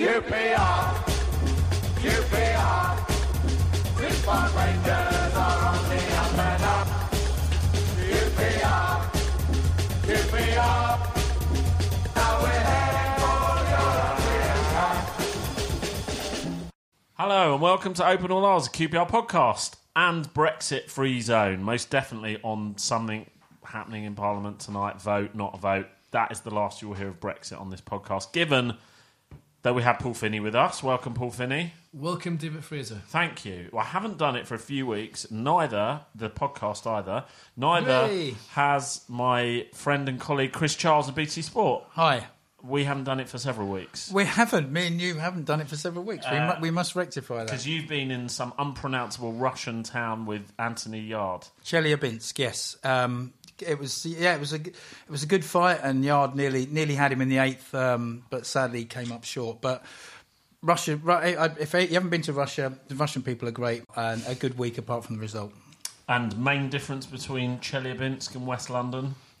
UPR, UPR, Six Rangers are on the up and up. Now we're heading for European Cup. Hello and welcome to Open All R's, a QPR podcast and Brexit free zone. Most definitely on something happening in Parliament tonight. Vote, not a vote. That is the last you will hear of Brexit on this podcast. Given that we have Paul Finney with us. Welcome, Paul Finney. Welcome, David Fraser. Thank you. Well, I haven't done it for a few weeks. Neither the podcast either. Neither Hooray. has my friend and colleague Chris Charles of BT Sport. Hi. We haven't done it for several weeks. We haven't. Me and you haven't done it for several weeks. we, Uh, mu- we must rectify that. Because you've been in some unpronounceable Russian town with Anthony Yarde. Chelyabinsk, yes. Um, it was yeah, it was a it was a good fight, and Yarde nearly nearly had him in the eighth, um, but sadly came up short. But Russia, I- if you haven't been to Russia, the Russian people are great, and a good week apart from the result. And main difference between Chelyabinsk and West London?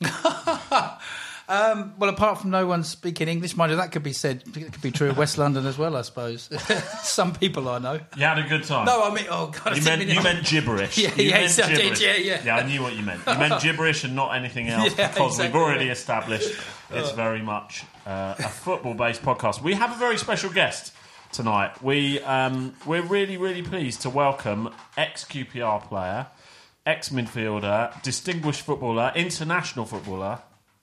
Um, well, apart from no one speaking English, mind you, that could be said. It could be true of West London as well, I suppose. Some people I know. You had a good time. No, I mean, oh god, You meant you meant gibberish. Yeah, You yes, meant I did, gibberish. yeah, yeah. Yeah, I knew what you meant. You meant gibberish and not anything else Yeah, because we've already established it's very much uh, a football-based podcast. We have a very special guest tonight. We um, we're really really pleased to welcome ex QPR player, ex midfielder, distinguished footballer, international footballer,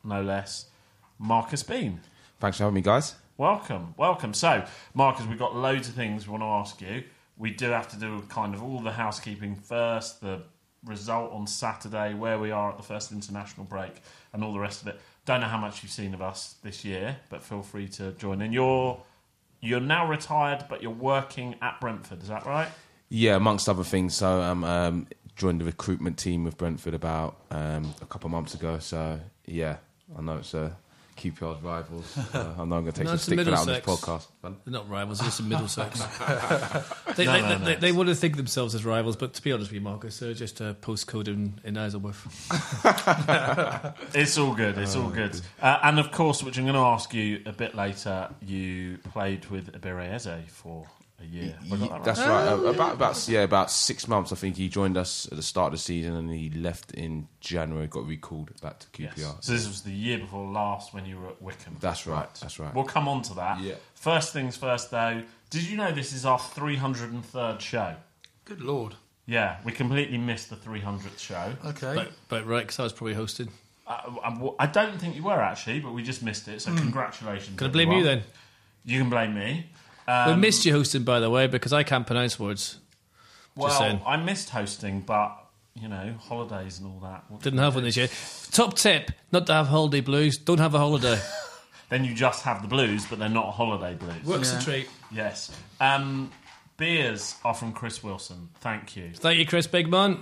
no less, Marcus Bean. Thanks for having me, guys. Welcome, welcome. So, Marcus, we've got loads of things we want to ask you. We do have to do kind of all the housekeeping first, the result on Saturday, where we are at the first international break, and all the rest of it. Don't know how much you've seen of us this year, but feel free to join in. You're you're now retired, but you're working at Brentford. Is that right? Yeah, amongst other things. So um, um, joined the recruitment team with Brentford about um, a couple of months ago. So yeah, I know it's uh, QPR's rivals. Uh, I know I'm going to take No, some it's stick for that on this podcast. Pardon? They're not rivals, they're just in Middlesex. they, No, they, no, no. they, they want to think themselves as rivals, but to be honest with you, Marcus, they're just a postcode in, in Isleworth. It's all good. It's all good. Uh, and of course, which I'm going to ask you a bit later, you played with Ebere Eze for a year. Have I got that right? That's right. Uh, about about yeah, about six months. I think he joined us at the start of the season, and he left in January. Got recalled back to QPR. Yes. So this was the year before last when you were at Wycombe. That's right. That's right. We'll come on to that. Yeah. First things first, though. Did you know this is our 303rd show? Good lord. Yeah, we completely missed the 300th show. Okay. But, but right, because I was probably hosted. Uh, I, I don't think you were actually, but we just missed it. So congratulations. Can I blame you then? You can blame me. We Um, missed you hosting, by the way, because I can't pronounce words. Well, saying. I missed hosting, but you know, holidays and all that. What Didn't have you one this year. Top tip not to have holiday blues. Don't have a holiday. Then you just have the blues, but they're not holiday blues. Works Yeah. a treat. Yes. Um, beers are from Chris Wilson. Thank you. Thank you, Chris Bigman.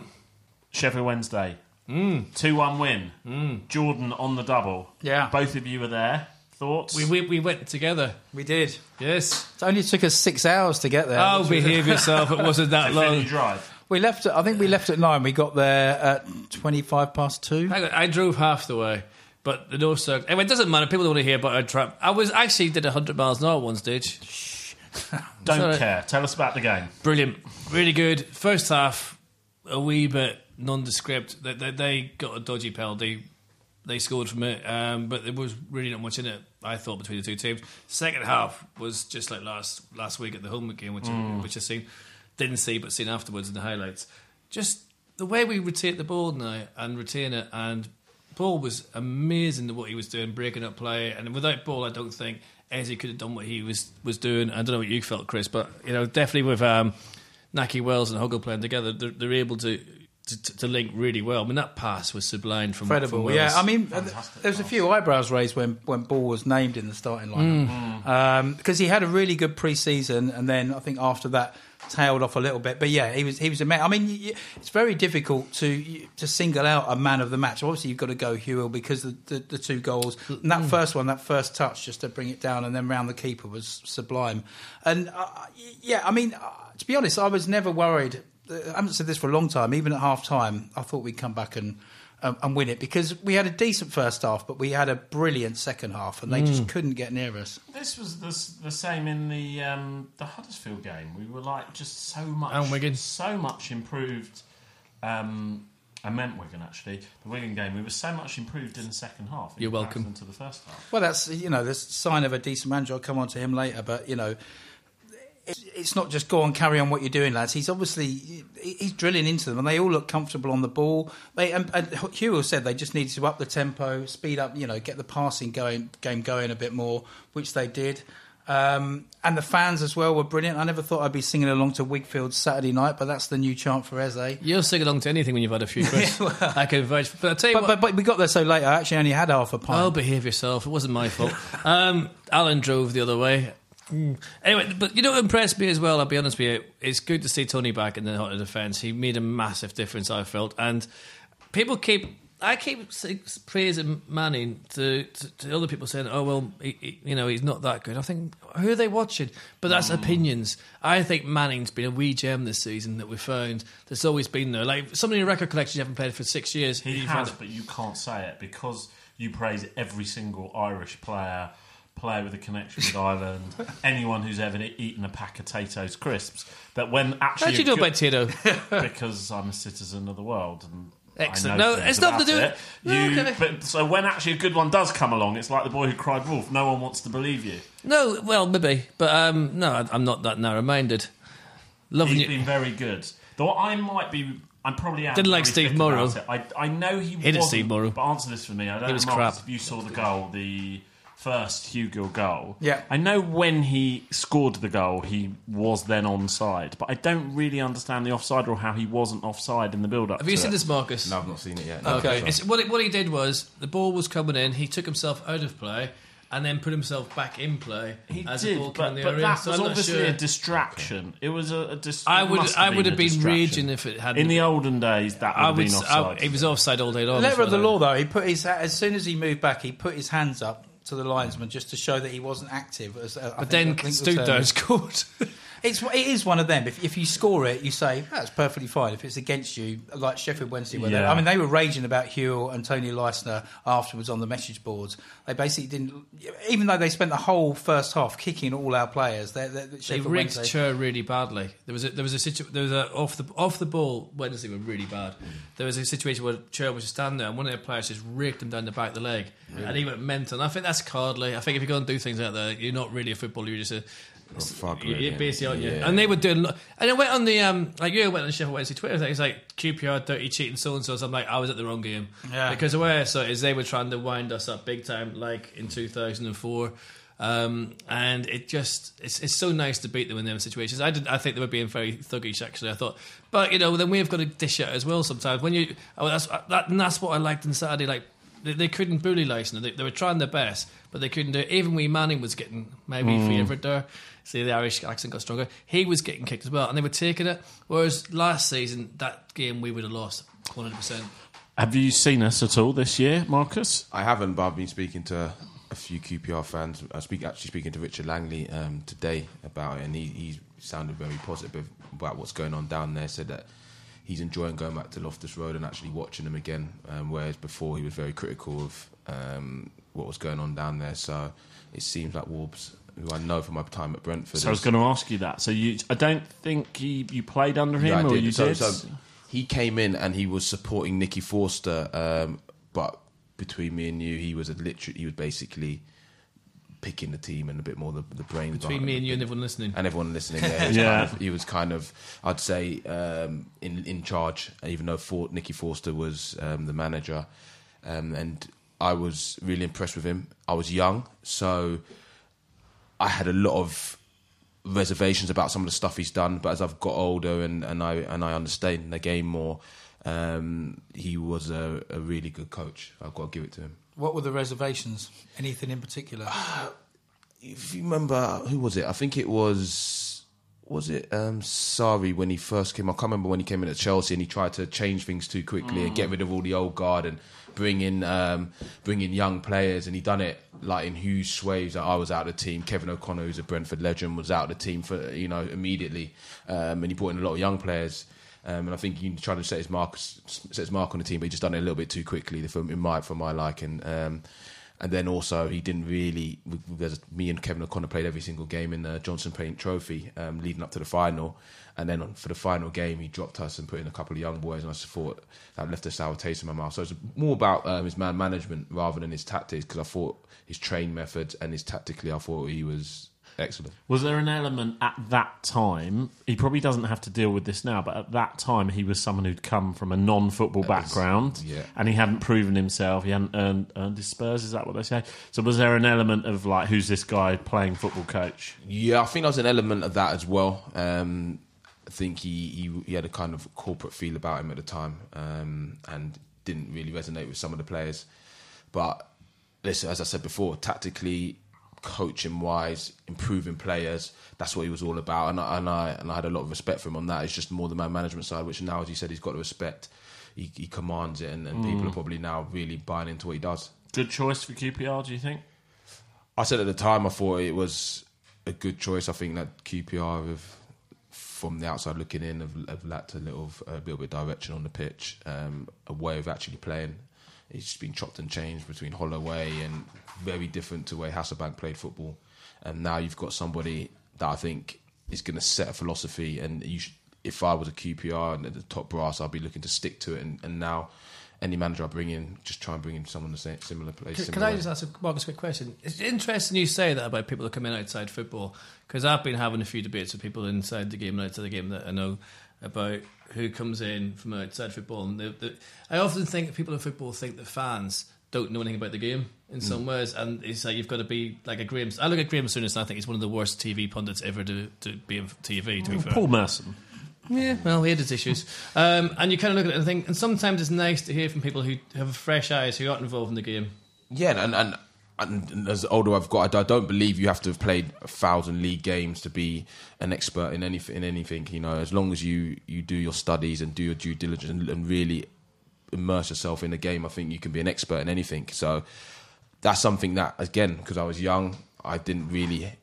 Sheffield Wednesday. 2 1 win. Jordan on the double. Yeah. Both of you were there. Thoughts? We, we, we went together. we did. Yes. It only took us six hours to get there. Oh, which behave yourself. It wasn't that Did long. drive? We left. At, I think we left at nine. We got there at twenty-five past two. Hang on, I drove half the way, but the north circle. Anyway, it doesn't matter. People don't want to hear about a trap. I was actually did 100 miles an hour at one stage. Don't Sorry. care. Tell us about the game. Brilliant, really good. First half, a wee bit nondescript. They, they, they got a dodgy penalty. They scored from it, um, but there was really not much in it. I thought between the two teams. Second half was just like last last week at the home game, which I, which I seen didn't see but seen afterwards in the highlights. Just the way we rotate the ball now and retain it, and Ball was amazing at what he was doing, breaking up play, and without Ball, I don't think Eze could have done what he was was doing. I don't know what you felt, Chris, but you know, definitely with um, Nahki Wells and Hugill playing together, they're, they're able to, to to link really well. I mean, that pass was sublime from Incredible. From yeah, I mean, uh, there's a few eyebrows raised when when Ball was named in the starting lineup um, because he had a really good pre-season, and then I think after that tailed off a little bit. But yeah, he was he was a man. I mean, y- y- it's very difficult to to single out a man of the match. Obviously, you've got to go Hugill because the, the, the two goals, and that first one, that first touch, just to bring it down, and then round the keeper was sublime. And uh, yeah, I mean, uh, to be honest, I was never worried. I haven't said this for a long time. Even at half time, I thought we'd come back and um, and win it because we had a decent first half, but we had a brilliant second half, and they Mm. just couldn't get near us. This was the, the same in the um, the Huddersfield game. We were like just so much, And Wigan. so much improved. Um, I meant Wigan actually. The Wigan game, we were so much improved in the second half. You're welcome. To the first half. Well, that's you know, there's a sign of a decent manager. I'll come on to him later, but you know, it's, not just go on, carry on what you're doing, lads. He's obviously he's drilling into them, and they all look comfortable on the ball. They and, and Hugh said they just needed to up the tempo, speed up, you know, get the passing going, game going a bit more, which they did. Um, and the fans as well were brilliant. I never thought I'd be singing along to Wigfield Saturday night, but that's the new chant for Eze. You'll sing along to anything when you've had a few, Chris. I can. But I'll tell you But, what. but, but we got there so late. I actually only had half a pint. Oh, behave yourself. It wasn't my fault. Um, Alan drove the other way. Mm. Anyway, but you know what impressed me as well, I'll be honest with you, it's good to see Tony back in the Hot defence. He made a massive difference, I felt. And people keep. I keep praising Manning to, to, to other people saying, "Oh well, he, he- you know he's not that good." I think who are they watching? But that's opinions. I think Manning's been a wee gem this season that we found. That's always been there. Like somebody in a record collection you haven't played for six years. He has, but you can't say it because you praise every single Irish player, player with a connection with Ireland, anyone who's ever eaten a pack of Tayto's crisps. That when actually, How do you a know good- about Tito? because I'm a citizen of the world and. Excellent. No, it's nothing to about do- it. No, You, okay. but, so when actually a good one does come along, it's like the boy who cried wolf. No one wants to believe you. No, well, maybe, but um, no, I- I'm not that narrow-minded. Loving He's you. been very good. Though I might be, I'm probably out. Didn't like Steve Morrow. I, I know he Hated wasn't, Steve Morrow. But answer this for me. I don't He was know, crap. if you saw the goal, the first Hugill goal. Yeah. I know when he scored the goal, he was then onside, but I don't really understand the offside or how he wasn't offside in the build-up. Have you seen it. this, Marcus? No, I've not seen it yet. Okay. So- It's, what, he, what he did was the ball was coming in. He took himself out of play and then put himself back in play He as did, the ball but, came in the but area. that So was I'm not obviously sure. a distraction. It was a, a dis- I it would, must I would a have been distraction. raging if it had. In the olden days, that would I have would. been I, offside. he was offside all day long. Letter of the law, though, he put his as soon as he moved back, he put his hands up to the linesman just to show that he wasn't active. As, uh, But then think the stood term there and is. scored. It's it is one of them. If, if you score it, you say that's perfectly fine. If it's against you, like Sheffield Wednesday, they, Yeah. I mean, they were raging about Hugill and Tony Leistner afterwards on the message boards. They basically didn't, even though they spent the whole first half kicking all our players. They're, they're, They rigged. Chur really badly. There was a, there was a situ- there was a off the off the ball Wednesday were really bad. There was a situation where Chur was just standing there and one of their players just raked him down the back of the leg, and he went mental. And I think that's cardly. I think if you go and do things like that, you're not really a footballer. You're just a fuck you- it. basically aren't you? Yeah. And they were doing. And I went on the um like you went on the Sheffield Wednesday Twitter. It's like QPR dirty cheating so and so. I'm like I was at the wrong game. Yeah. Because the way I saw it is they were trying to wind us up big time, like in 2004. Um, and it just it's, it's so nice to beat them in them situations. I did I think they were being very thuggish actually. I thought, but you know then we've got to dish it as well sometimes. When you oh that's that and that's what I liked on Saturday. Like they, they couldn't bully Leistner. They, they were trying their best, but they couldn't do it. Even Wee Manning was getting maybe favourite there. See, the Irish accent got stronger. He was getting kicked as well, and they were taking it. Whereas last season, that game we would have lost 100%. Have you seen us at all this year, Marcus? I haven't, but I've been speaking to a few QPR fans. I speak actually speaking to Richard Langley um, today about it, and he, he sounded very positive about what's going on down there. Said that he's enjoying going back to Loftus Road and actually watching them again, um, whereas before he was very critical of um, what was going on down there. So it seems like Wolves, who I know from my time at Brentford, So I was going to ask you that. So you, I don't think he, you played under him, or you so, did. so he came in and he was supporting Nicky Forster, um, but between me and you, he was a literally he was basically picking the team and a bit more the, the brains Between me and you and everyone listening. and everyone listening. Yeah, he was, Yeah. Kind of, he was kind of, I'd say, um, in in charge, even though For, Nicky Forster was um, the manager, um, and I was really impressed with him. I was young, so I had a lot of reservations about some of the stuff he's done. But as I've got older and, and I and I understand the game more, um, he was a, a really good coach. I've got to give it to him. What were the reservations? Anything in particular? if you remember, who was it? I think it was. Was it um, Sarri when he first came? I can't remember when he came in at Chelsea and he tried to change things too quickly and get rid of all the old guard and bring in um, bring in young players. And he done it like in huge sways. I was out of the team. Kevin O'Connor, who's a Brentford legend, was out of the team for you know immediately. Um, and he brought in a lot of young players. Um, and I think he tried to set his mark, set his mark on the team, but he just done it a little bit too quickly for in my for my liking. Um, and then also he didn't really. Me and Kevin O'Connor played every single game in the Johnstone's Paint Trophy, um, leading up to the final. And then for the final game, he dropped us and put in a couple of young boys, and I just thought that left a sour taste in my mouth. So it's more about um, his man management rather than his tactics, because I thought his train methods and his tactically, I thought he was excellent. Was there an element at that time? He probably doesn't have to deal with this now, but at that time, he was someone who'd come from a non-football background, yeah. and he hadn't proven himself. He hadn't earned, earned his spurs. Is that what they say? So, was there an element of like, who's this guy playing football coach? Yeah, I think there was an element of that as well. Um, I think he, he he had a kind of corporate feel about him at the time, um, and didn't really resonate with some of the players. But listen, as I said before, tactically, coaching wise, improving players, that's what he was all about. And I, and I and I had a lot of respect for him on that. It's just more the man management side, which now, as you said, he's got to respect. He, he commands it, and, and people are probably now really buying into what he does. Good choice for QPR, do you think? I said at the time I thought it was a good choice. I think that QPR have, from the outside looking in, have, have lacked a little, a little bit of direction on the pitch, um, a way of actually playing. It's just been chopped and changed between Holloway and very different to the way Hasselbaink played football. And now you've got somebody that I think is going to set a philosophy. And you should, if I was a QPR and at the top brass, I'd be looking to stick to it. And, and now any manager I bring in, just try and bring in someone the same similar place. Can, can I just ask a, Marcus a quick question? It's interesting you say that about people that come in outside football because I've been having a few debates with people inside the game and outside the game that I know about who comes in from outside football. And the, the, I often think people in football think that fans don't know anything about the game in some ways, and it's like you've got to be like a Graham. I look at Graham Souness and I think he's one of the worst TV pundits ever to, to be on TV. To be fair. Paul Merson. Yeah, well, he had his issues. Um, and you kind of look at it and think, and sometimes it's nice to hear from people who have fresh eyes, who aren't involved in the game. Yeah, and and, and, as older I've got, I don't believe you have to have played a thousand league games to be an expert in anything. In anything, you know, as long as you you do your studies and do your due diligence and, and really immerse yourself in the game, I think you can be an expert in anything. So that's something that, again, because I was young, I didn't really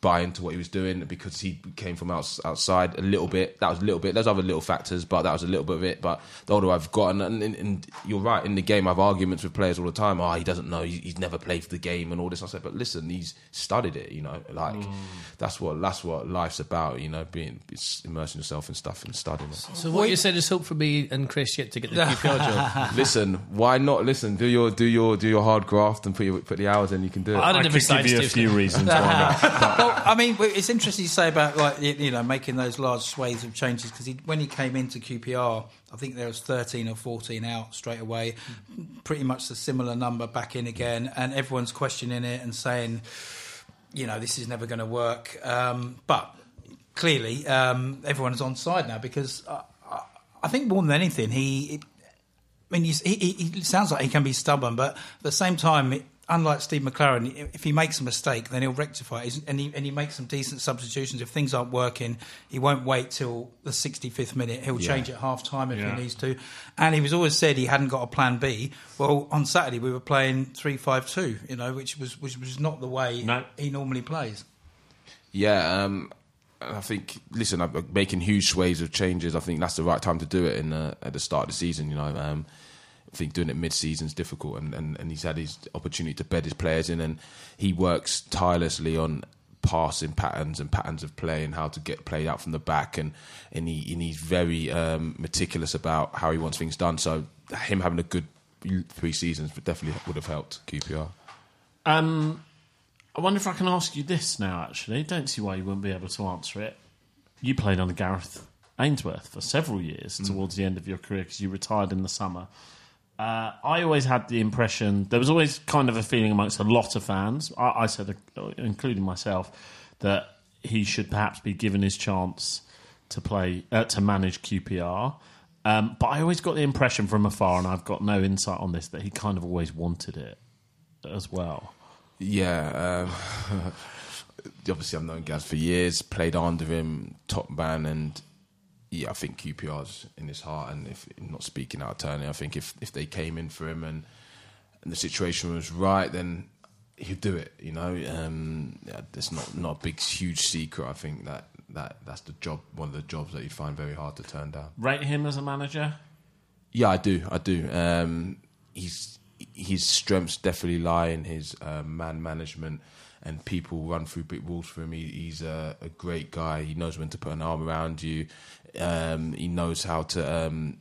buy into what he was doing because he came from outs- outside a little bit. That was a little bit. There's other little factors, but that was a little bit of it. But the older I've gotten, and, and, and you're right, in the game, I have arguments with players all the time. Oh, he doesn't know. He, he's never played for the game and all this. I said, but listen, he's studied it. You know, like mm. that's what that's what life's about. You know, being it's immersing yourself in stuff and studying it. So what you said is hope for me and Chris yet to get the QPR job. listen, why not? Listen, do your do your do your hard graft and put your, put the hours in. You can do it. I don't I know could if give you a few reasons why not. well, I mean, it's interesting you say about like you know making those large swathes of changes because he, when he came into QPR, I think there was thirteen or fourteen out straight away, pretty much the similar number back in again, and everyone's questioning it and saying, you know, this is never going to work. Um, but clearly, um, everyone's on side now because I, I, I think more than anything, he. I mean, he, he, he sounds like he can be stubborn, but at the same time, it, unlike Steve McClaren, if he makes a mistake, then he'll rectify it, and he, and he makes some decent substitutions. If things aren't working, he won't wait till the 65th minute. He'll change at half time if Yeah. he needs to. And he was always said he hadn't got a plan B. Well, on Saturday we were playing three five two, you know, which was which was not the way No. he normally plays. Yeah, um, I think. Listen, I'm making huge sways of changes. I think that's the right time to do it in the, at the start of the season. You know, um, I think doing it mid-season is difficult, and, and, and he's had his opportunity to bed his players in, and he works tirelessly on passing patterns and patterns of play and how to get played out from the back, and and, he, and he's very um, meticulous about how he wants things done. So him having a good three seasons definitely would have helped QPR. Um, I wonder if I can ask you this now. Actually, don't see why you wouldn't be able to answer it. You played under Gareth Ainsworth for several years towards the end of your career because you retired in the summer. Uh, I always had the impression there was always kind of a feeling amongst a lot of fans. I, I said, including myself, that he should perhaps be given his chance to play uh, to manage QPR. Um, but I always got the impression from afar, and I've got no insight on this, that he kind of always wanted it as well. Yeah, um, obviously I've known Gaz for years, played under him, top man, and yeah, I think QPR's in his heart. And if not speaking out of turn, I think if if they came in for him and and the situation was right, then he'd do it. You know, um, yeah, it's not not a big huge secret. I think that that that's the job, one of the jobs that you find very hard to turn down. Rate him as a manager. Yeah, I do. I do. Um, he's his strengths definitely lie in his uh, man management, and people run through big walls for him. He, he's a, a great guy. He knows when to put an arm around you. Um, he knows how to um,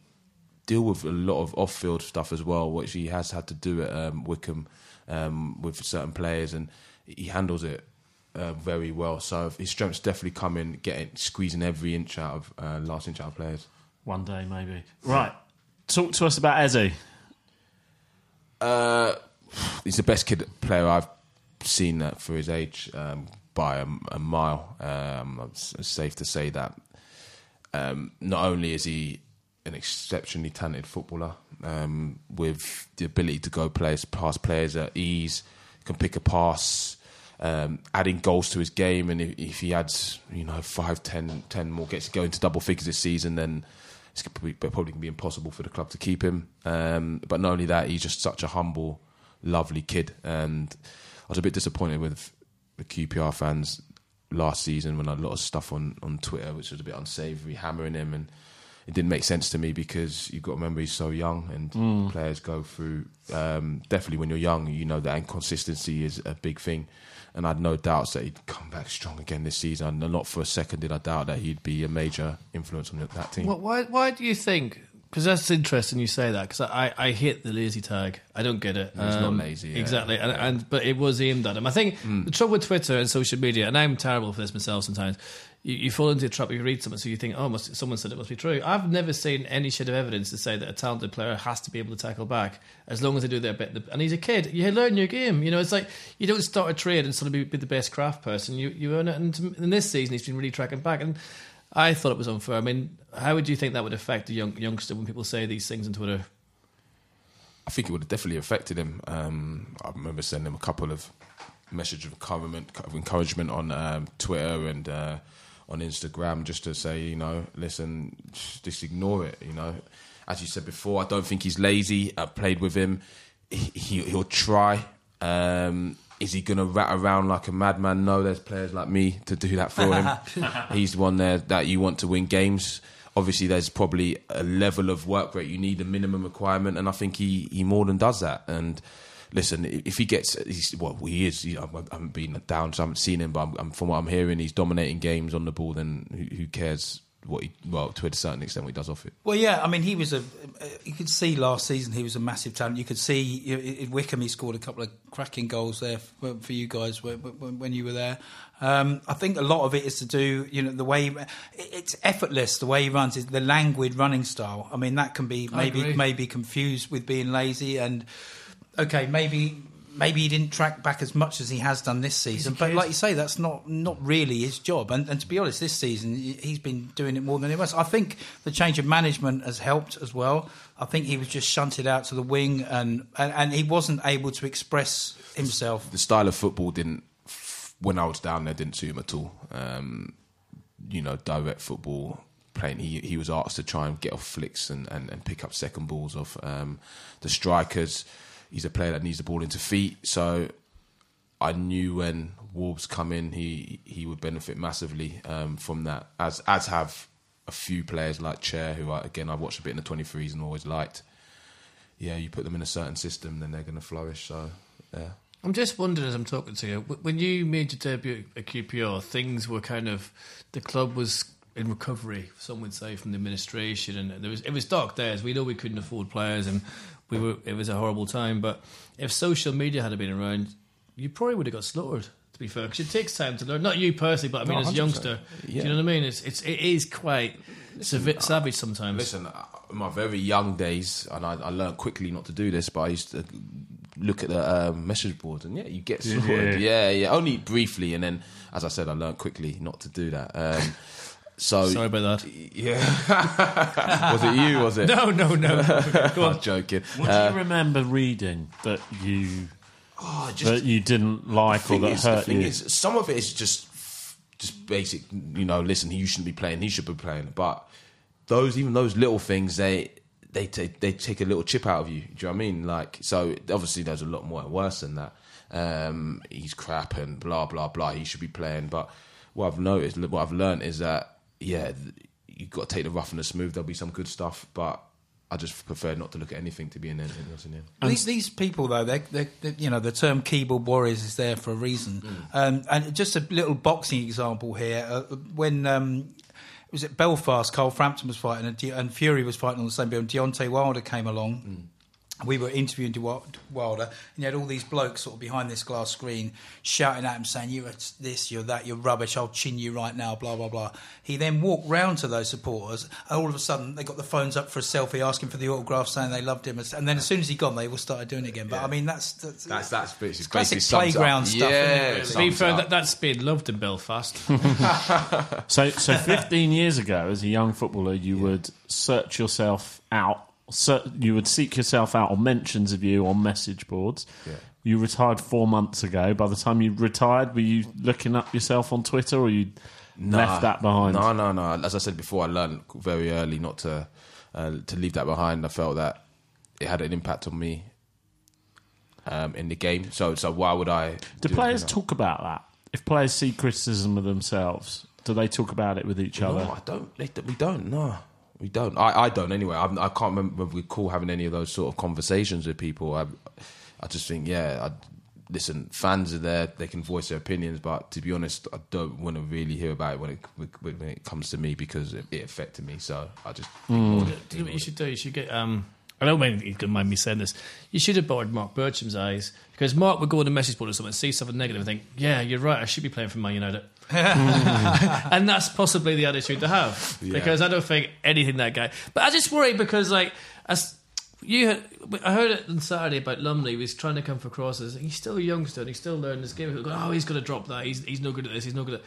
deal with a lot of off-field stuff as well, which he has had to do at um, Wycombe um, with certain players, and he handles it. Uh, very well, so his strengths definitely come in, getting squeezing every inch out of uh, last inch out of players. One day, maybe. Right. Talk to us about Ezzy. Uh, he's the best kid player I've seen uh, for his age um, by a, a mile. Um, it's safe to say that. Um, not only is he an exceptionally talented footballer um, with the ability to go players past players at ease, can pick a pass, um, adding goals to his game, and if, if he adds you know five, ten, ten more, gets to go into double figures this season, then it's probably, probably going to be impossible for the club to keep him. Um, but not only that, he's just such a humble, lovely kid. And I was a bit disappointed with the QPR fans last season when I had a lot of stuff on, on Twitter, which was a bit unsavoury, hammering him. And it didn't make sense to me because you've got to remember he's so young and players go through, um, definitely when you're young, you know that inconsistency is a big thing. And I had no doubts that he'd come back strong again this season. And not for a second did I doubt that he'd be a major influence on that team. Why, why do you think? Because that's interesting you say that. Because I, I hit the lazy tag. I don't get it. Um, It's not lazy, yeah. Exactly. And, and but it was aimed at him. I think the trouble with Twitter and social media, and I'm terrible for this myself sometimes. You, you fall into a trap. You read something, so you think, "Oh, must, someone said it must be true." I've never seen any shade of evidence to say that a talented player has to be able to tackle back as long as they do their bit. And he's a kid. You learn your game. You know, it's like you don't start a trade and suddenly be, be the best craft person. You you earn it. And in this season, he's been really tracking back. And I thought it was unfair. I mean, how would you think that would affect a young youngster when people say these things on Twitter? I think it would have definitely affected him. Um, I remember sending him a couple of messages of encouragement, of encouragement on um, Twitter and uh, on Instagram, just to say, you know, listen, just ignore it. You know, as you said before, I don't think he's lazy. I played with him. He, he'll try. Um, is he going to rat around like a madman? No, there's players like me to do that for him. He's the one there that you want to win games. Obviously, there's probably a level of work rate you need, a minimum requirement, and I think he, he more than does that. And listen, if he gets, he's, well, he is. You know, I haven't been down, so I haven't seen him, but I'm, I'm, from what I'm hearing, he's dominating games on the ball. Then who, who cares what he? Well, to a certain extent, what he does off it. Well, yeah, I mean, he was a. You could see last season he was a massive talent. You could see you know, in Wycombe he scored a couple of cracking goals there for, for you guys when, when, when you were there. Um, I think a lot of it is to do, you know, the way he- it's effortless. The way he runs is the languid running style. I mean, that can be maybe maybe confused with being lazy and okay, maybe. Maybe he didn't track back as much as he has done this season, but like you say, that's not not really his job. And, and to be honest, this season he- he's been doing it more than anyone else. I think the change of management has helped as well. I think he was just shunted out to the wing, and and, and he wasn't able to express himself. the style of football didn't when I was down there didn't suit him at all. Um, you know, direct football playing. He he was asked to try and get off flicks and, and, and pick up second balls off um, the strikers. He's a player that needs the ball into feet. So I knew when Wolves come in, he he would benefit massively um, from that. As as have a few players like Chair, who I, again I've watched a bit in the twenty threes and always liked. Yeah, you put them in a certain system, then they're going to flourish. So yeah. I'm just wondering as I'm talking to you, when you made your debut at QPR, things were kind of the club was in recovery. Some would say from the administration, and there was it was dark days. We know we couldn't afford players, and we were it was a horrible time. But if social media had been around, you probably would have got slaughtered. To be fair, because it takes time to learn. Not you personally, but I mean No, as a 100%. youngster. Do you know what I mean? It's it's it is quite savi- savage sometimes. Listen, uh, in my very young days, and I, I learned quickly not to do this, but I used to look at the um, message boards, and yeah, you get Did slaughtered. you? Yeah, yeah, only briefly, and then, as I said, I learned quickly not to do that. Um, so Sorry about that. yeah, was it you? Was it? No, no, no. Go on. joking. What Uh, do you remember reading that you oh, just- that you didn't like or that is, hurt you? is, some of it is just just basic. You know, listen, you shouldn't be playing. He should be playing. But those, even those little things, they they take they take a little chip out of you. Do you know what I mean? Like, so obviously there's a lot more worse than that. Um, he's crap and blah blah blah. He should be playing, but. what I've noticed, what I've learned is that yeah, th- you got to take the rough and the smooth. There'll be some good stuff, but I just prefer not to look at anything to be in anything else in the end. These, these people, though, they're, they, they, you know, the term keyboard warriors is there for a reason. Um, and just a little boxing example here. Uh, when um, was it Belfast? Carl Frampton was fighting, and, De- and Fury was fighting on the same bill. And Deontay Wilder came along. We were interviewing De- Wilder, and you had all these blokes sort of behind this glass screen shouting at him, saying, "You're this, you're that, you're rubbish. I'll chin you right now." Blah blah blah. He then walked round to those supporters, and all of a sudden they got the phones up for a selfie, asking for the autograph, saying they loved him. And then as soon as he gone, they all started doing it again. But I mean, that's that's, That's that's basically, classic playground up. stuff, Yeah, it, really? To be fair, that, that's being loved in Belfast. So, so 15 years ago, as a young footballer, you would search yourself out. Ser- you would seek yourself out on mentions of you on message boards. Yeah. You retired four months ago. By the time you retired, were you looking up yourself on Twitter, or you left that behind? No, no, no. As I said before, I learned very early not to uh, to leave that behind. I felt that it had an impact on me um, in the game. So, so why would I? Do do players anything talk about that? If players see criticism of themselves, do they talk about it with each else? other? I don't. They, we don't. No, we don't. I, I don't anyway. I'm, I can't remember if we recall having any of those sort of conversations with people. I, I just think, yeah. I, listen, fans are there; they can voice their opinions. But to be honest, I don't want to really hear about it when it when it comes to me because it, it affected me. So I just ignored it. Do you you should do? You should get. Um, I don't mind you can mind me saying this. You should have bored Marc Bircham's eyes because Mark would go on a message board or something, see something negative, and think, "Yeah, you're right. I should be playing for Man United." Mm. and that's possibly the attitude to have because I don't think anything that guy. But I just worry because like as you, had, I heard it on Saturday about Lumley. He was trying to come for crosses. He's still a youngster and he's still learning this game. People go, Oh, he's going to drop that. He's he's no good at this. He's no good at.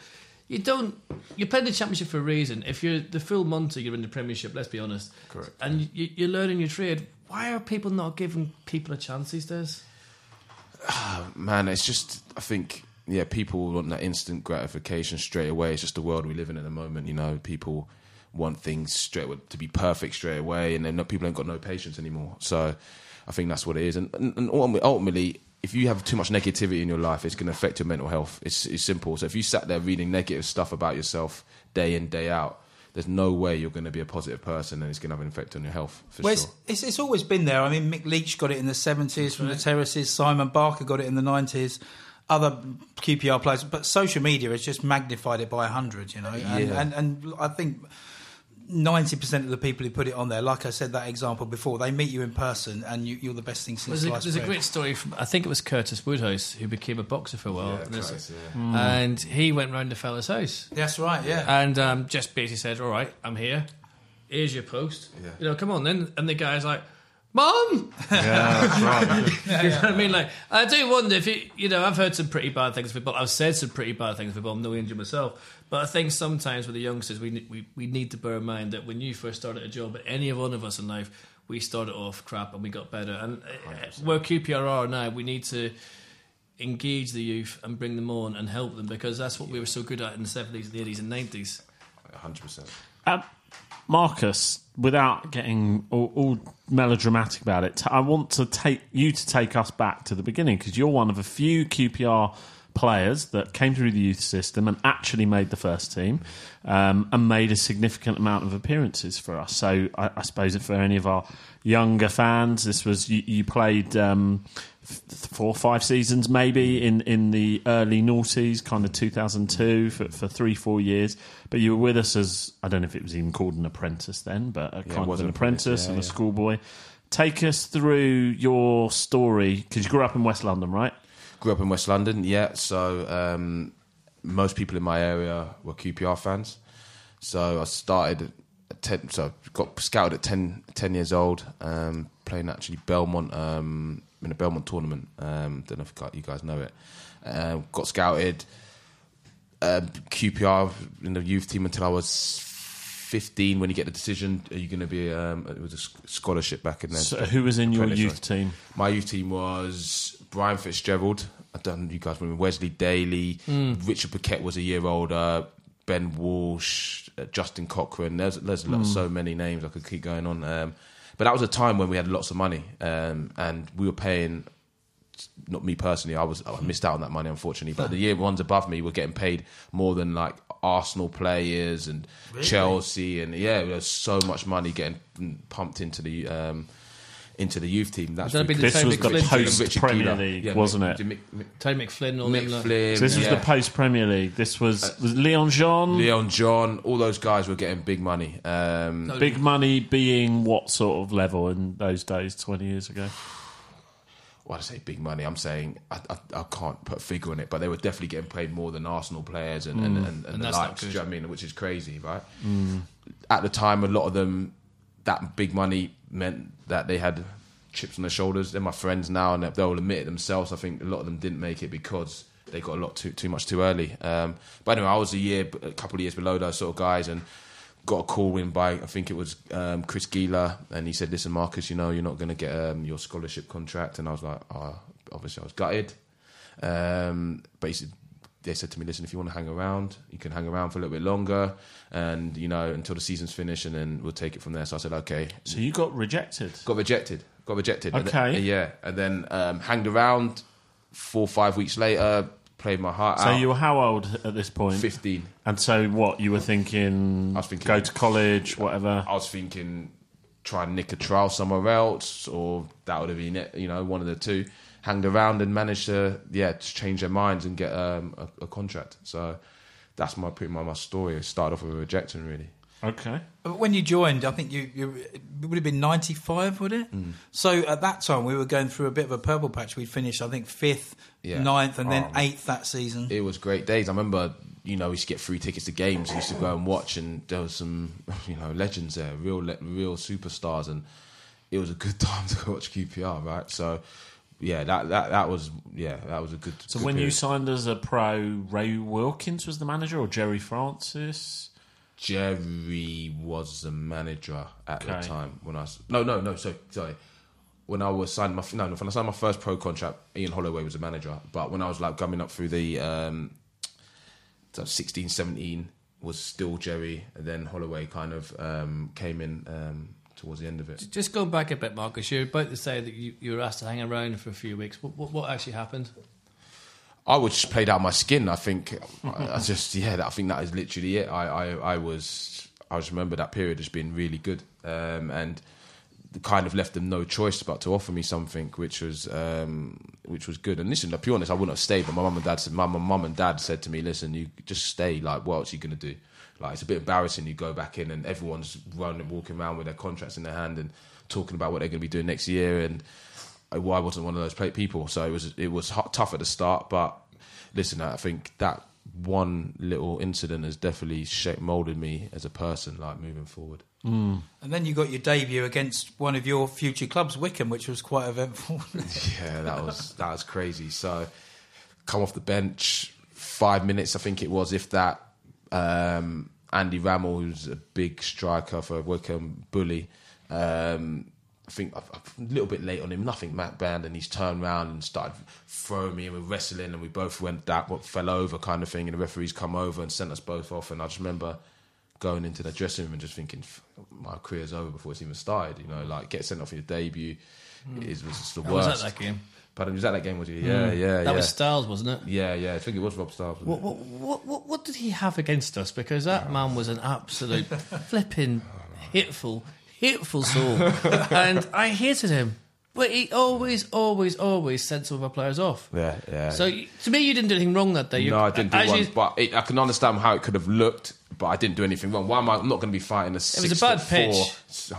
You don't. You're playing the championship for a reason. If you're the full Monty, you're in the Premiership. Let's be honest. Correct. And you, you're learning your trade. Why are people not giving people a chance these days? Ah, man, it's just I think yeah, people want that instant gratification straight away. It's just the world we live in at the moment. You know, people want things straight to be perfect straight away, and then people ain't got no patience anymore. So I think that's what it is. And, and, ultimately, ultimately, if you have too much negativity in your life, it's going to affect your mental health. It's, it's simple. So if you sat there reading negative stuff about yourself day in day out. There's no way you're going to be a positive person, and it's going to have an effect on your health for Well, sure. it's, it's, it's always been there. I mean, Mick Leach got it in the 70s from the mm-hmm. terraces. Simon Barker got it in the 90s. Other QPR players, but social media has just magnified it by 100, you know. And, Yeah. and, and I think 90% of the people who put it on there, like I said that example before, they meet you in person and you, you're the best thing since There's, a, sliced there's a great story from I think it was Curtis Woodhouse who became a boxer for a while, Yeah, and, Christ, yeah. and he went round the fella's house That's right, yeah. and um, just basically said, "All right, I'm here. Here's your post. Yeah. You know, come on then." And the guy's like, "Mom." Yeah, right. you know what I mean? Like, I do wonder if you, you know, I've heard some pretty bad things for people. I've said some pretty bad things for people. I'm no angel myself, but I think sometimes with the youngsters, we we we need to bear in mind that when you first started a job, at any one of us in life, we started off crap and we got better. And uh, where QPR are now, we need to engage the youth and bring them on and help them because that's what we were so good at in the 70s, the 80s, and 90s. 100%. Um, Marcus, without getting all, all melodramatic about it, I want to take you to take us back to the beginning because you're one of a few QPR players that came through the youth system and actually made the first team um, and made a significant amount of appearances for us. So I, I suppose if for any of our younger fans, this was you, you played. Um, f- four or five seasons maybe in, in the early noughties, kind of 2002 for, for three, four years. But you were with us as, I don't know if it was even called an apprentice then, but a it kind of was an apprentice, yeah, and a schoolboy. Take us through your story, because you grew up in West London, right? Grew up in West London, yeah. So um, most people in my area were QPR fans. So I started at 10, so got scouted at 10, 10 years old, um, playing actually Belmont um, in a Belmont tournament. Um, don't know if you guys know it. Um, got scouted um, QPR in the youth team until I was 15 when you get the decision are you going to be um, it was a scholarship back in then So who was in your youth team? my youth team was Brian Fitzgerald. I don't know if you guys remember Wesley Daly. Richard Pacquette was a year older. Ben Walsh, uh, Justin Cochrane. There's there's lot, so many names I could keep going on. Um, but that was a time when we had lots of money, um, and we were paying not me personally. I was I missed out on that money unfortunately. But the year ones above me were getting paid more than like Arsenal players and Chelsea, and yeah, there's so much money getting pumped into the. Um, into the youth team. That's That'd because- This was Tony the post Richard Premier Keeler. League, Yeah, wasn't it? Mick- Mick- Tony McFlynn, all them. Mick. Flynn, So this was yeah. the post Premier League. This was uh, was Leon Jeanne. Leon John, all those guys were getting big money. Um, Big money being what sort of level in those days, twenty years ago? well, I say big money. I'm saying I, I, I can't put a figure on it, but they were definitely getting paid more than Arsenal players and, and, mm. and, and, And the likes. Do you know what I mean? Which is crazy, right? Mm. At the time, a lot of them, that big money meant that they had chips on their shoulders. They're my friends now, and they'll admit it themselves. I think a lot of them didn't make it because they got a lot too too much too early. Um, but anyway, I was a year, a couple of years below those sort of guys, and got a call in by I think it was um, Chris Geiler, and he said, "Listen, Marcus, you know you're not going to get um, your scholarship contract." And I was like, oh, "Obviously, I was gutted." Um, but he said, they said to me, "Listen, if you want to hang around, you can hang around for a little bit longer, and you know until the season's finished, and then we'll take it from there." So I said, "Okay." So you got rejected. Got rejected. Got rejected. And then- Okay. yeah, and then um, hanged around. Four five weeks later, played my heart So out. So you were how old at this point? fifteen. And so what you were thinking? I was thinking- go to college, whatever. I was thinking try and nick a trial somewhere else, or that would have been it. You know, one of the two. Hanged around and managed to yeah to change their minds and get um, a, a contract. So that's my pretty much my story. It started off with a rejection, really. Okay. But when you joined, I think you, you it would have been ninety five, would it? Mm. So at that time, we were going through a bit of a purple patch. We'd finished, I think, fifth, Yeah. ninth, and then Um, eighth that season. It was great days. I remember, you know, we used to get free tickets to games. We used to go and watch, and there was some, you know, legends there, real, le- real superstars, and it was a good time to go watch QPR, right? So, yeah, that that that was, yeah, that was a good. So good when you signed as a pro, Ray Wilkins was the manager, or Gerry Francis? Gerry was the manager at the time when I was, no, no, no, so sorry. When I was signing my no, no, when I signed my first pro contract, Ian Holloway was the manager. But when I was like coming up through the um, 16, 17 was still Gerry, and then Holloway kind of um, came in um, towards the end of it. Just going back a bit, Marcus, you're about to say that you, you were asked to hang around for a few weeks. What, what, what actually happened? I was just played out my skin. I think I, just yeah. I think that is literally it. I, I, I was I just remember that period as being really good, um, and kind of left them no choice but to offer me something which was um, which was good. And listen, to be honest, I wouldn't have stayed, but my mum and dad said, my mum and dad said to me, listen, you just stay. Like, what else are you gonna do? Like, it's a bit embarrassing. You go back in and everyone's running, walking around with their contracts in their hand and talking about what they're going to be doing next year and I, well, I wasn't one of those play- people, so it was it was hu- tough at the start. But listen, I think that one little incident has definitely shaped, molded me as a person, like moving forward. Mm. And then you got your debut against one of your future clubs, Wycombe, which was quite eventful. Yeah, that was that was crazy. So come off the bench, five minutes, I think it was, if that. Um, Andy Rammell, who's a big striker for Wycombe, bully. Um, I think I'm a little bit late on him. Nothing Matt Band, and he's turned around and started throwing me, and we're wrestling, and we both went that what fell over kind of thing. And the referees come over and sent us both off. And I just remember going into the dressing room and just thinking, my career's over before it's even started. You know, like get sent off in your debut is was just the I was worst. at that game. Pardon, was that that game? Was you? Hmm. Yeah, yeah, That yeah. was Styles, wasn't it? yeah, yeah. I think it was Rob Styles. What, what, what, what, what did he have against us? Because that oh. man was an absolute flipping oh, hitful, hitful soul. and I hated him. But he always, always, always sent some of our players off. Yeah, yeah. So to me, you didn't do anything wrong that day. You- no, I didn't do one, but it, I can understand how it could have looked, but I didn't do anything wrong. Why am I? I'm not going to be fighting a was six a bad pitch. four,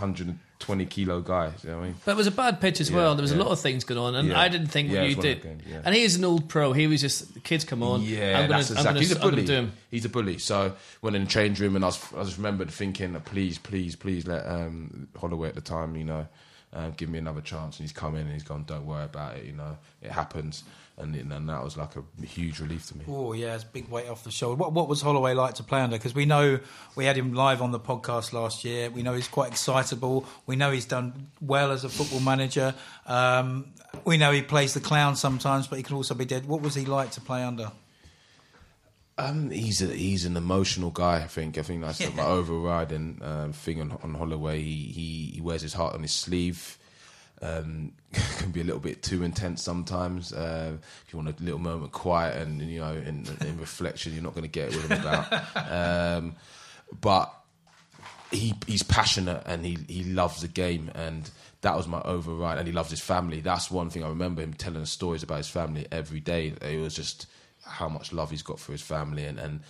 120 kilo guy. You know what I mean? But it was a bad pitch as Yeah, well. There was a lot of things going on, and Yeah. I didn't think Yeah, you was one of did. yeah. And he is an old pro. He was just the kids come on. Yeah, I'm gonna, that's I'm exactly. gonna, He's a I'm bully. do him. He's a bully. So when in the change room, and I, was, I just remembered thinking, please, please, please let um, Holloway at the time, you know, uh, give me another chance. And he's come in and he's gone, don't worry about it. You know, it happens. And, and that was like a huge relief to me. Oh yeah, it's a big weight off the shoulder. What, what was Holloway like to play under? Because we know we had him live on the podcast last year. We know he's quite excitable. We know he's done well as a football manager. Um, we know he plays the clown sometimes, but he can also be dead. What was he like to play under? Um, he's a, he's an emotional guy. I think. I think that's Yeah. my overriding um, thing on, on Holloway. He, he he wears his heart on his sleeve. Um, can be a little bit too intense sometimes. Uh, if you want a little moment quiet and you know in, in reflection, you're not going to get it with him about. Um, but he he's passionate and he he loves the game and that was my override and he loves his family that's one thing i remember him telling stories about his family every day it was just how much love he's got for his family and and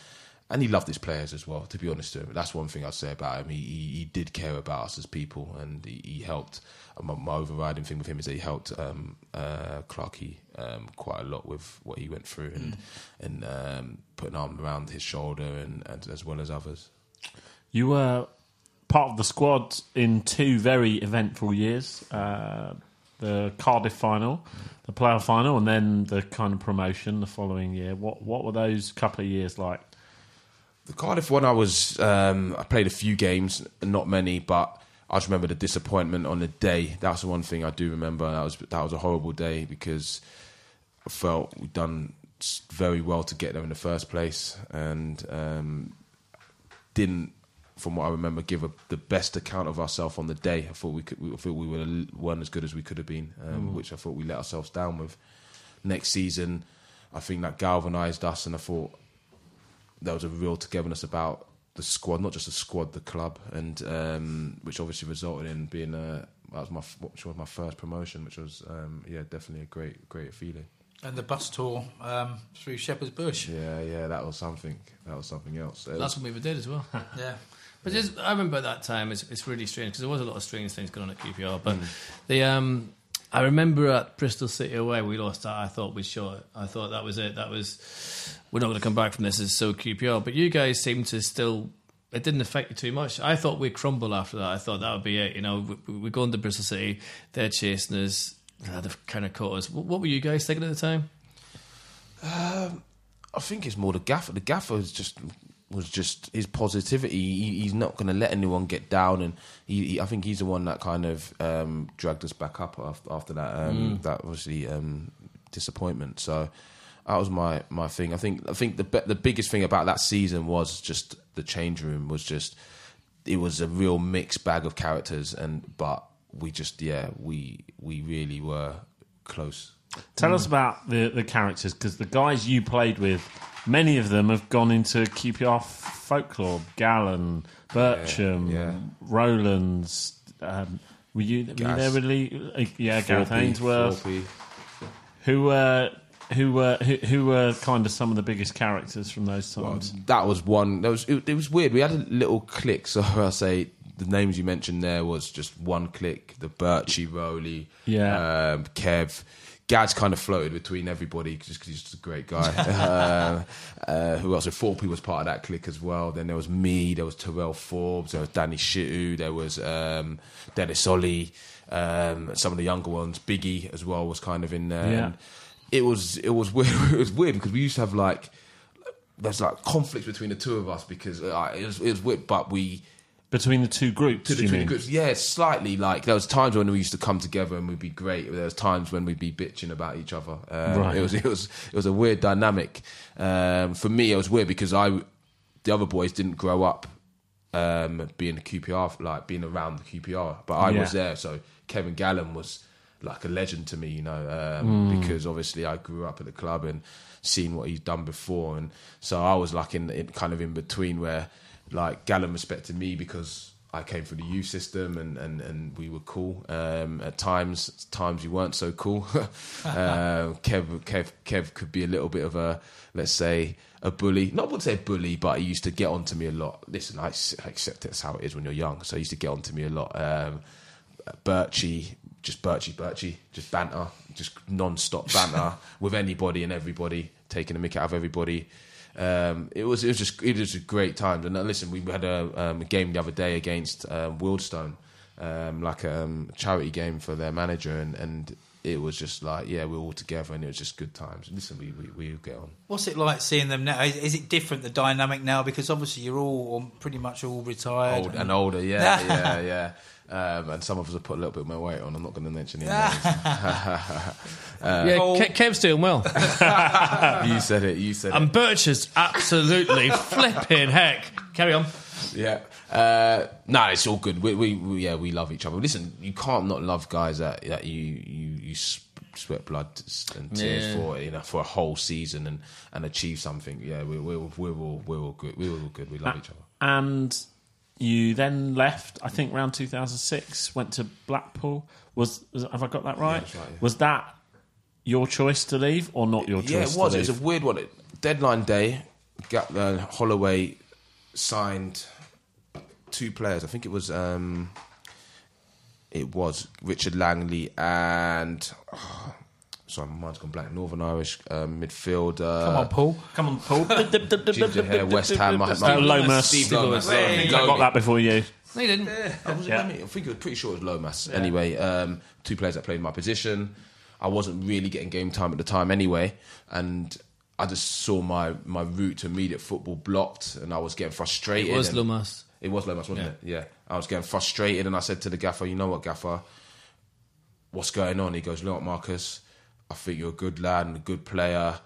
and he loved his players as well to be honest to him that's one thing i'd say about him he he, he did care about us as people and he, he helped my, my overriding thing with him is that he helped um, uh, Clarkey um, quite a lot with what he went through and and um, put an arm around his shoulder and, and as well as others You were part of the squad in two very eventful years uh, the Cardiff final, the playoff final, and then the kind of promotion the following year. What, what were those couple of years like? The Cardiff one, I was um, I played a few games, not many, but I just remember the disappointment on the day. That's the one thing I do remember. That was that was a horrible day because I felt we'd done very well to get there in the first place, and um, didn't, from what I remember, give a, the best account of ourselves on the day. I thought we could, we, I thought we were weren't as good as we could have been, um, which I thought we let ourselves down with. Next season, I think that galvanised us, and I thought there was a real togetherness about the squad, not just the squad, the club, and um, which obviously resulted in being a that was my which was my first promotion, which was um, yeah definitely a great great feeling. And the bus tour um, through Shepherd's Bush. Yeah, yeah, that was something. That was something else. It That's was- what we did as well. Yeah. But just, I remember at that time, it's, it's really strange because there was a lot of strange things going on at QPR. But Mm. the um, I remember at Bristol City away, we lost that. I thought we shot. I thought that was it. That was we're not going to come back from this. It's so QPR. Oh, but you guys seem to still. It didn't affect you too much. I thought we'd crumble after that. I thought that would be it. You know, we, we go into Bristol City, they're chasing us. They've kind of caught us. What, what were you guys thinking at the time? Um, I think it's more the gaffer. The gaffer is just was just his positivity. He, he's not going to let anyone get down, and he, he- I think he's the one that kind of um, dragged us back up after, after that. Um, That obviously um, disappointment. So that was my, my thing. I think I think the be- the biggest thing about that season was just the change room was just it was a real mixed bag of characters, and but we just yeah we we really were close. Tell us about the, the characters because the guys you played with, many of them have gone into QPR folklore. Gallen, Bircham, Yeah, yeah. Rowlands. Um, were you, were you there with Lee? Uh, yeah, Gareth Ainsworth. Who were who were who, who were kind of some of the biggest characters from those times? that was one. That was it, it was weird. We had a little click. So I say the names you mentioned there was just one click. The Birchie, Rowley, Yeah. um, Kev. Gad's kind of floated between everybody just because he's just a great guy. uh, uh, who else? So Thorpe was part of that clique as well. Then there was me. There was Terrell Forbes. There was Danny Shittu. There was um, Dennis Oli. Um, some of the younger ones, Biggie as well, was kind of in there. Yeah. And it was it was weird. It was weird because we used to have like there's like conflicts between the two of us because uh, it was it was weird, but we Between the two groups, to the, you to the groups, yeah, slightly like there was times when we used to come together and we'd be great. There was times when we'd be bitching about each other. Um, Right. It was it was it was a weird dynamic. Um, for me, it was weird because I the other boys didn't grow up um, being a QPR like being around the QPR, but I was there. So Kevin Gallen was like a legend to me, you know, um, because obviously I grew up at the club and seen what he's done before, and so I was like in, in kind of in between where like Gallen respected me because I came through the youth system and, and, and we were cool. Um, at times, times we weren't so cool. um, Kev, Kev, Kev could be a little bit of a, let's say, a bully. Not would say a bully, but he used to get on to me a lot. Listen, I accept that's how it is when you're young. So he used to get on to me a lot. Um, Birchie, just Birchie, Birchie, just banter, just non-stop banter with anybody and everybody, taking a mick out of everybody. Um, it was it was just it was a great time. And uh, listen, we had a, um, a game the other day against um, Wealdstone, um, like a um, charity game for their manager, and, and it was just like yeah, we were all together, and it was just good times. Listen, we we, we get on. What's it like seeing them now? Is, is it different, the dynamic now? Because obviously you're all pretty much all retired. Old and older, yeah, yeah, yeah. Um, and some of us have put a little bit more weight on. I'm not going to mention any names. yeah, Oh. Ke- Kev's doing well. you said it. You said And it. Birch is absolutely flipping heck. Carry on. yeah. Uh, no, it's all good. We, we, we, yeah, we love each other. Listen, you can't not love guys that, that you, you, you sweat blood and tears Yeah. for, you know, for a whole season and, and achieve something. Yeah, we, we're, we're all, we're all good. We're all good. We love each other. And you then left, I think, around 2006, went to Blackpool. Was, was Have I got that right? that's right, yeah. Was that your choice to leave or not your choice Yeah, it was. It was a weird one. Deadline day, Ga- uh, Holloway signed two players. I think it was um, it was Richard Langley and sorry, my mind's gone blank. Northern Irish um, midfielder. Come on, Paul. Come on, Paul. Ginger hair, West Ham. my- my- Uh, Lomas. Steve Steve Lomas. I think I got that before you. No, you didn't. I, was, Yeah. I, mean, I think it was pretty sure it was Lomas. Anyway, um, two players that played my position. I wasn't really getting game time at the time anyway, and I just saw my, my route to immediate football blocked, and I was getting frustrated. It was and- Lomas. It was Lomas, wasn't Yeah. it? Yeah. I was getting frustrated, and I said to the gaffer, "You know what, gaffer? What's going on?" He goes, "Look, Marcus, I think you're a good lad and a good player."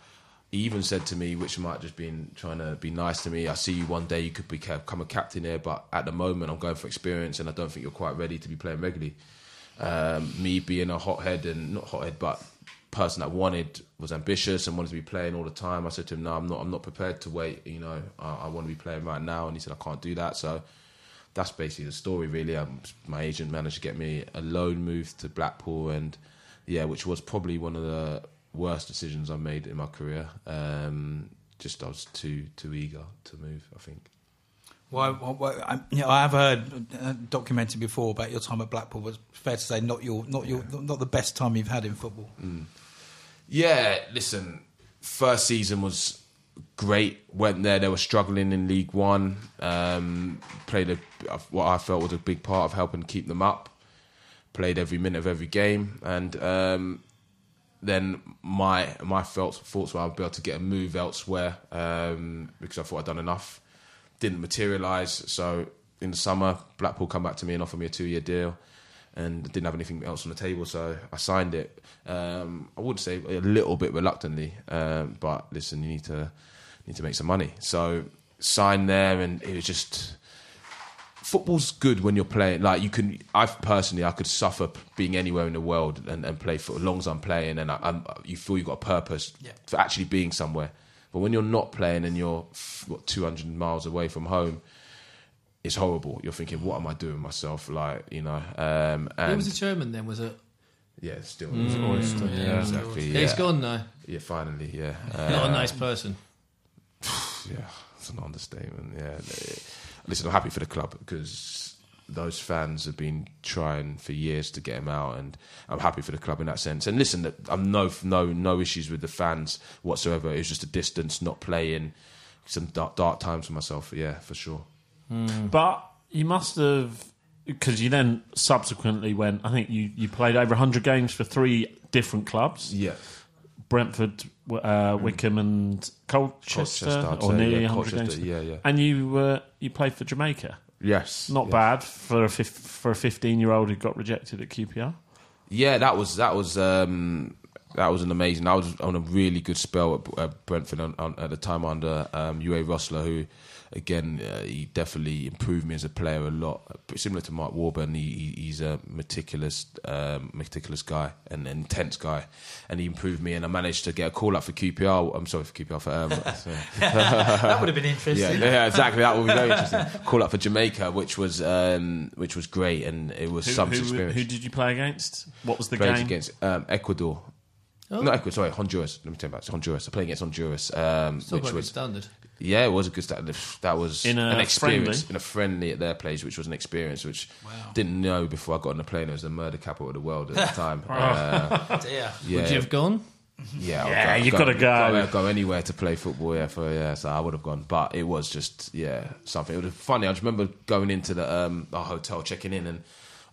He even said to me, which might just been trying to be nice to me, I see you one day, you could become a captain here, but at the moment, I'm going for experience and I don't think you're quite ready to be playing regularly. Um, me being a hothead and not hothead, but person that wanted, was ambitious and wanted to be playing all the time, I said to him, No, I'm not, I'm not prepared to wait, you know, I, I want to be playing right now. And he said, I can't do that. So that's basically the story, really. Um, my agent managed to get me a loan move to Blackpool, and yeah, which was probably one of the worst decisions I made in my career. Um, just I was too too eager to move. I think. Well, well, well, I, you know, I have heard uh, documented before about your time at Blackpool. Was fair to say not your not your not the best time you've had in football. Yeah, listen, first season was great. Went there, they were struggling in League One. Um, played a, what I felt was a big part of helping keep them up. Played every minute of every game, and um, then my my felt thoughts were I'd be able to get a move elsewhere um, because I thought I'd done enough. Didn't materialise. So in the summer, Blackpool come back to me and offered me a two year deal, and didn't have anything else on the table, so I signed it. Um, I would say a little bit reluctantly, um, but listen, you need to need to make some money. So signed there, and it was just football's good when you're playing. Like you can, I personally, I could suffer being anywhere in the world and, and play for as long as I'm playing, and I, I'm, you feel you've got a purpose Yeah. for actually being somewhere. But when you're not playing and you're what 200 miles away from home, it's horrible. You're thinking, what am I doing myself? Like you know, um, Who and was the chairman then? Was it? yeah, still, yeah, exactly. Yeah, Yeah, he's gone now. Yeah, finally, yeah. Not a Uh, nice person. yeah, it's an understatement. Yeah, They- listen, I'm happy for the club because those fans have been trying for years to get him out, and I'm happy for the club in that sense. And listen, I'm no no no issues with the fans whatsoever. It's just a distance, not playing, some dark, dark times for myself. Yeah, for sure. Hmm. But you must have, because you then subsequently went, I think you, you played over 100 games for three different clubs Yeah, Brentford, uh, Wycombe, and Colchester, Colchester, or nearly yeah, 100 games. yeah, yeah. And you, uh, you played for Jamaica. yes, Not yeah. bad for a fif- for a 15 year old who got rejected at QPR. Yeah, that was that was um, that was an amazing. I was on a really good spell at, at Brentford on, on, at the time under um, Uwe Rosler, who again uh, he definitely improved me as a player a lot. Similar to Mark Warburton, he, he, he's a meticulous um, meticulous guy and an intense guy, and he improved me. And I managed to get a call up for QPR. I'm sorry for QPR for. Um, that would have been interesting. yeah, exactly. That would be very interesting. Call up for Jamaica, which was um, which was great, and it was Who, some who, experience. who did you play against? What was the played game? against um, Ecuador. Oh. No, Ecuador. Sorry, Honduras. Let me tell you about it. Honduras. I played against Honduras, um, Still which quite good was standard. Yeah, it was a good start. That was In a an experience friendly? in a friendly at their place, which was an experience which didn't know before I got on the plane. It was the murder capital of the world at the time. uh, Dear. yeah, Would you have gone? yeah, Yeah, go- you go- gotta go. go. go anywhere to play football. Yeah, for yeah, so I would have gone, but it was just yeah something. It was funny. I just remember going into the um, our hotel, checking in, and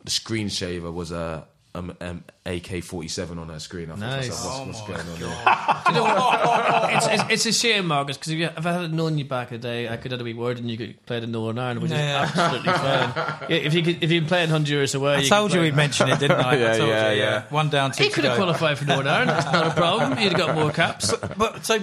the screensaver was a. Um, um, AK forty seven on her screen. I thought to Nice. myself, what's, Oh what's my going on? Here? You know it's, it's, it's a shame, Marcus, because if, if I had known you back in the day, I could have been word and you could play the Northern Ireland, which Yeah. is absolutely fine. Yeah, if you could, if you'd played Honduras away, I you told you we'd mention it, didn't I? Yeah, I told yeah, you, yeah. One down, two He could have qualified for Northern Ireland. That's not a problem. He'd have got more caps. But so uh,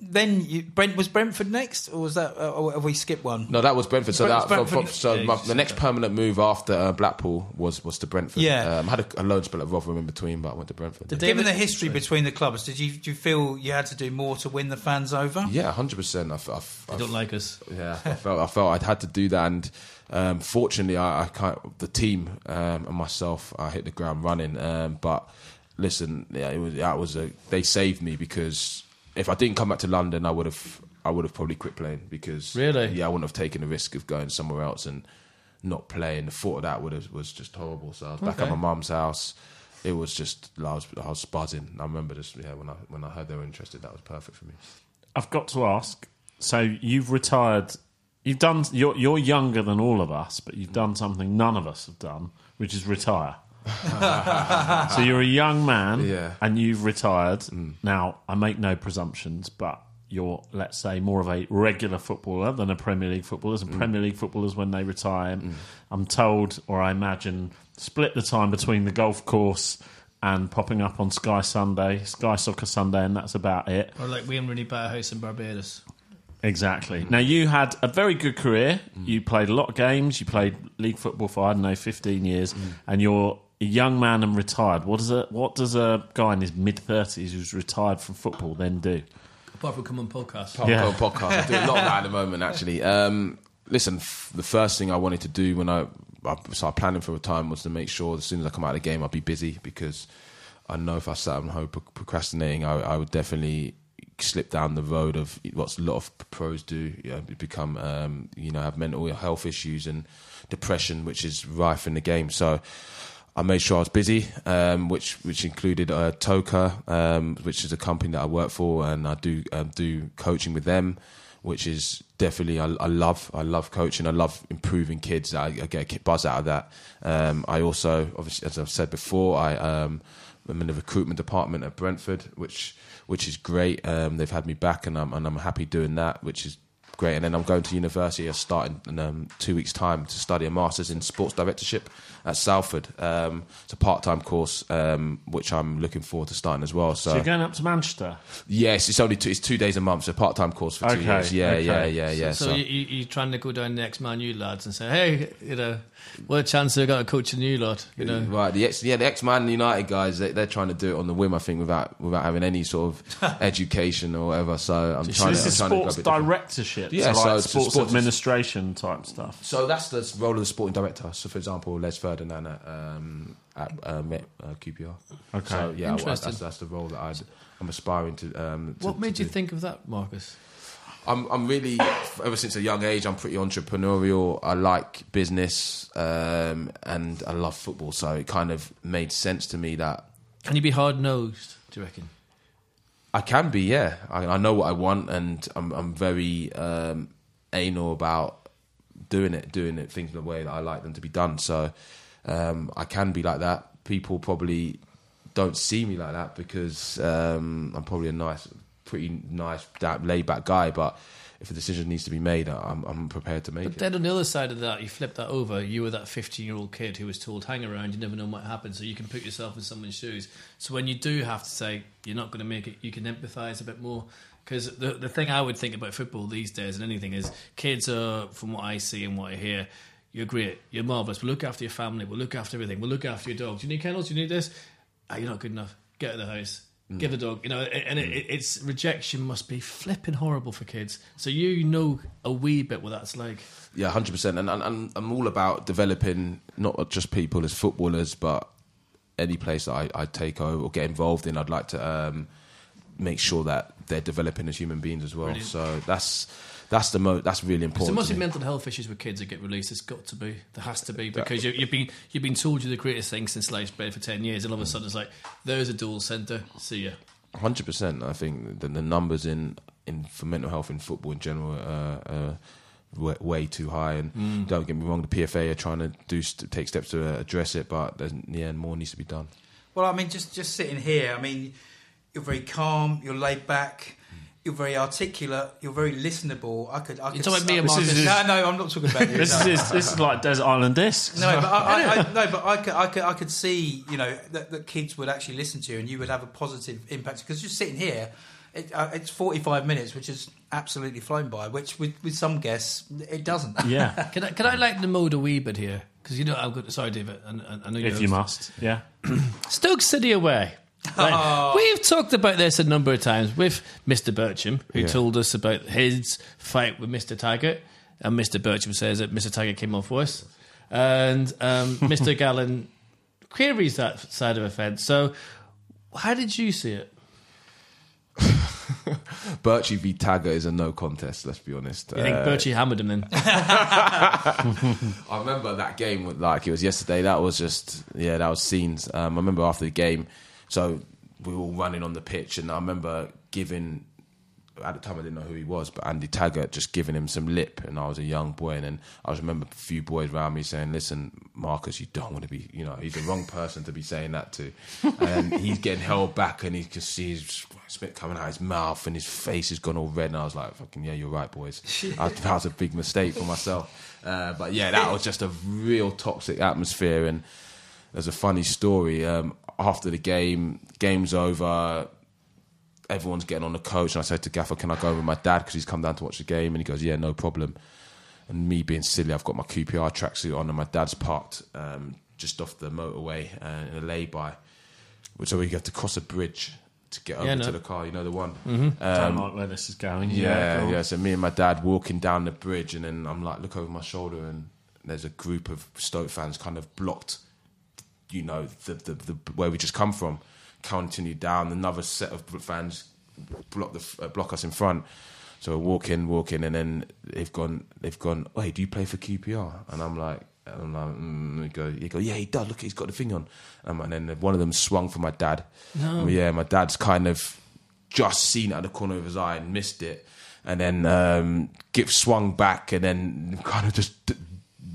then you, Brent was Brentford next, or was that? Uh, or have we skipped one? No, that was Brentford. So, Brent- that, so- Brentford. so Yeah, my, the next permanent move after uh, Blackpool was was to Brentford. Yeah. um, I had a, a loan spell at Rotherham in between, but I went to Brentford. Did Given the history between the clubs, did you do you feel you had to do more to win the fans over? yeah, hundred percent. I They don't f- like us. Yeah, I felt I felt I'd had to do that, and um, fortunately, I, I can't, the team um, and myself, I hit the ground running. Um, but listen, yeah, it was that was a they saved me because if I didn't come back to London, I would have I would have probably quit playing because Really? yeah, I wouldn't have taken the risk of going somewhere else and not playing. The thought of that would have was just horrible. So I was back at my mum's house. It was just I was I was buzzing. I remember just yeah when I when I heard they were interested, that was perfect for me. I've got to ask. So you've retired. You've done. You're you're younger than all of us, but you've done something none of us have done, which is retire. so you're a young man, Yeah. and you've retired. Mm. Now I make no presumptions, but you're let's say more of a regular footballer than a Premier League footballer. And mm. Premier League footballers, when they retire, mm. I'm told, or I imagine, split the time between the golf course. And popping up on Sky Sunday, Sky Soccer Sunday, and that's about it. Or like Wayne Rooney bought a house in Barbados. Exactly. Now you had a very good career. You played a lot of games. You played league football for I don't know fifteen years, and you're a young man and retired. What does a what does a guy in his mid thirties who's retired from football then do? Apart from come on podcast. Pop Yeah. podcast. I do a lot of that at the moment, actually. Um, listen, f- the first thing I wanted to do when I, I started planning for retirement was to make sure as soon as I come out of the game, I'd be busy because I know if I sat at home procrastinating, I, I would definitely slip down the road of what a lot of pros do. You know, become, um, you know, have mental health issues and depression, which is rife in the game. So. I made sure I was busy, um, which which included uh, Toka, um, which is a company that I work for, and I do um, do coaching with them, which is definitely I, I love. I love coaching. I love improving kids. I, I get a kick buzz out of that. Um, I also, obviously, as I've said before, I um, I'm in the recruitment department at Brentford, which which is great. Um, they've had me back, and I'm and I'm happy doing that, which is great. And then I'm going to university. I start in, um, two weeks' time to study a master's in sports directorship at Salford. Um, it's a part-time course, um, which I'm looking forward to starting as well. So, So you're going up to Manchester. yes, it's only two, it's two days a month. So part-time course for two Okay, years. Yeah, okay. yeah, yeah, yeah. So, So, you, you, you're trying to go down the ex Man U lads and say, hey, you know, what a chance have got to coach a new lot, you know. Right, the ex, yeah, the ex-Man United guys, they, they're trying to do it on the whim, I think, without without having any sort of education or whatever. So I'm So trying this to, is I'm trying to sports grab directorship. Yeah, so so like it's sports, sports- administration type stuff. So that's the role of the sporting director. So, for example, Les Ferdinand at, um, at uh, Met, uh, QPR. Okay. So, yeah, well, Interesting. that's, that's the role that I'd, I'm aspiring to. Um, to What made to you do. think of that, Marcus? I'm, I'm really, ever since a young age, I'm pretty entrepreneurial. I like business um, and I love football. So it kind of made sense to me that Can you be hard nosed, do you reckon? I can be, yeah. I, I know what I want, and I'm, I'm very um, anal about doing it, doing it things the way that I like them to be done. So um, I can be like that. People probably don't see me like that because um, I'm probably a nice, pretty nice, laid back guy. But if a decision needs to be made, I'm, I'm prepared to make But it. then on the other side of that, you flip that over. You were that 15 year old kid who was told, hang around, you never know what happens. So you can put yourself in someone's shoes. So when you do have to say, you're not going to make it, you can empathise a bit more. Because the, the thing I would think about football these days and anything is kids are, from what I see and what I hear, you're great, you're marvellous. We'll look after your family, we'll look after everything, we'll look after your dog. Do you need kennels? Do you need this? Ah, you're not good enough. Get out of the house. Give the dog, you know, and it, it's rejection must be flipping horrible for kids. So you know a wee bit what that's like. Yeah, hundred percent. And, and, and I'm all about developing not just people as footballers, but any place that I, I take over or get involved in, I'd like to um, make sure that they're developing as human beings as well. Brilliant. So that's that's the most that's really important. there must to be me. mental health issues with kids that get released. It's got to be. There has to be because you, you've been you've been told you're the greatest thing since sliced bread for ten years, and all of a sudden it's like there's a dual centre. See ya. Hundred percent. I think the, the numbers in, in for mental health in football in general are uh, way, way too high. And Mm. don't get me wrong, the PFA are trying to do take steps to uh, address it, but there's, yeah, more needs to be done. Well, I mean, just just sitting here, I mean, you're very calm, you're laid back, you're very articulate, you're very listenable. I could, I could. talking about me and This is- Marcus. No, no, I'm not talking about you. This no. is this is like Desert Island Discs. No, but I, I, I, no, but I could, I could, I could see, you know, that, that kids would actually listen to you, and you would have a positive impact. Because just sitting here, it, uh, it's 45 minutes, which is absolutely flown by. Which with, with some guests, it doesn't. Yeah, Can I, can I lighten the mood a wee bit here? Because you know I've got. Sorry, David. I, I- I know if you must. Yeah. Stoke City away. Right. We've talked about this a number of times with Mr. Bircham, who Yeah. told us about his fight with Mr. Taggart. And Mr. Bircham says that Mr. Taggart came off worse. And um, Mr. Gallen queries that side of the fence. So, how did you see it? Birchie v Taggart is a no contest. Let's be honest. You think Uh, Birchie hammered him then? I remember that game like it was yesterday. That was just yeah, that was scenes. Um, I remember after the game, so we were all running on the pitch, and I remember giving. At the time, I didn't know who he was, but Andy Taggart just giving him some lip, and I was a young boy, and then I just remember a few boys around me saying, "Listen, Marcus, you don't want to be, you know, he's the wrong person to be saying that to." And he's getting held back, and he can see his spit coming out his mouth, and his face has gone all red. And I was like, "Fucking yeah, you're right, boys. I, that was a big mistake for myself." Uh, but yeah, that was just a real toxic atmosphere, and there's a funny story. Um, after the game, game's over. Everyone's getting on the coach, and I said to Gaffer, "Can I go with my dad because he's come down to watch the game?" And he goes, "Yeah, no problem." And me being silly, I've got my QPR tracksuit on, and my dad's parked um, just off the motorway uh, in a lay-by, which so we have to cross a bridge to get over Yeah, no. to the car. You know the one. Don't like where this is going. Yeah, cool. yeah. So me and my dad walking down the bridge, and then I'm like, look over my shoulder, and there's a group of Stoke fans kind of blocked, you know, the the, the where we just come from. Continue down, another set of fans block the uh, block us in front. So we're walking, walking, and then they've gone, they've gone. Wait, do you play for QPR? And I'm like. And I'm like, mm, go, he go, yeah, he does. Look, he's got the thing on. Um, and then one of them swung for my dad. No. Yeah, my dad's kind of just seen it at the corner of his eye and missed it, and then um, swung back and then kind of just d-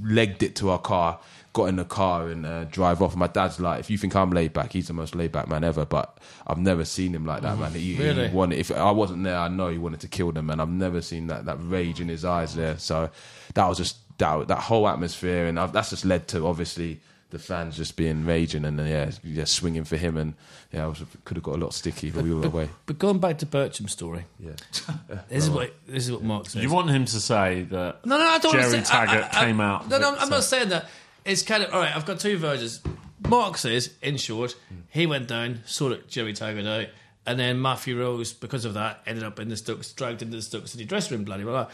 legged it to our car. Got in the car and uh, drive off. My dad's like, if you think I'm laid back, he's the most laid back man ever. But I've never seen him like that, man. He, he Really? wanted, if I wasn't there, I know he wanted to kill them, and I've never seen that that rage in his eyes there. So that was just that that whole atmosphere, and I've, that's just led to obviously the fans just being raging and uh, yeah, yeah, swinging for him, and yeah, I was, could have got a lot sticky, but we were away. But going back to Bircham's story, Yeah. this is what this is what Mark says. You want him to say that No, no, I don't. Gerry wanna say, I- Taggart I- I- came out. No, no, I'm not saying that. It's kind of all right. I've got two versions. Mark says, in short, he went down, saw sorted Gerry Taggart out, and then Matthew Rose, because of that, ended up in the Stoke, dragged into the Stoke City dressing room. Bloody blah. blah.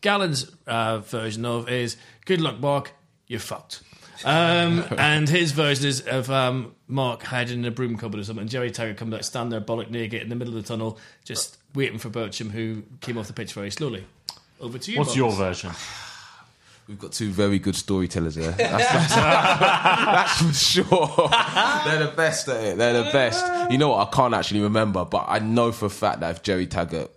Gallen's uh, version of is, "Good luck, Mark. You're fucked." Um, and his version is of um, Mark hiding in a broom cupboard or something. And Gerry Taggart comes out, stand there, bollock naked, in the middle of the tunnel, just waiting for Bircham, who came off the pitch very slowly. Over to you. What's Marcus. your version? We've got two very good storytellers there. That's, that's, that's for sure. They're the best at it. They're the best. You know what? I can't actually remember, but I know for a fact that if Gerry Taggart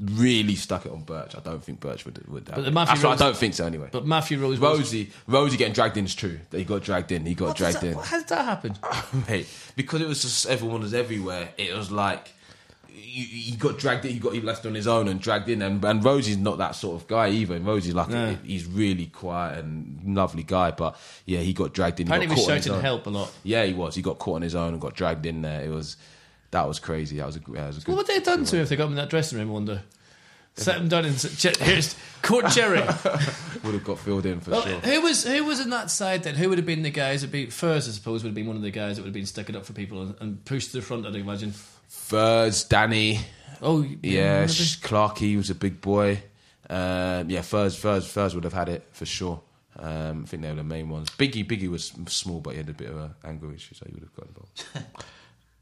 really stuck it on Birch, I don't think Birch would would. Have the. Matthew Actually, Rose- I don't think so. Anyway, But Matthew Rose. was- Rosie, Rosie getting dragged in is true. That He got dragged in. He got What dragged that- in. How did that happen? Mate, because it was just everyone was everywhere. It was like he, he got dragged in. He got he left on his own and dragged in. And, and Rosie's not that sort of guy either. And Rosie's like No. he's really quiet and lovely guy. But yeah, he got dragged in. He Apparently, got he was shouting help a lot. Yeah, he was. He got caught on his own and got dragged in there. It was that was crazy. That was a, that was a good. What would they have done to him if they got him in that dressing room? I wonder. Set him down and Je- here's Court Gerry. would have got filled in for Well, sure. Who was who was in that side then? Who would have been the guys that be first? I suppose would have been one of the guys that would have been sticking up for people and, and pushed to the front. I'd imagine. Furs, Danny. Oh Yeah, would have Sh- Clarkey was a big boy. Um, yeah, Furs, Furs, Furs would have had it for sure. Um, I think they were the main ones. Biggie, Biggie was small, but he had a bit of an anger issue, so he would have got involved.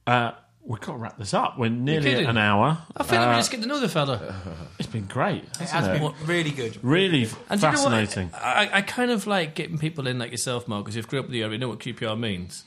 Uh, we've got to wrap this up. We're nearly at an hour. I feel like Uh, we just get to know the fella. It's been great. It hasn't it? been really good. Really And do you know what? fascinating. I, I kind of like getting people in like yourself, Mark, because you've grew up with the area, you know what QPR means.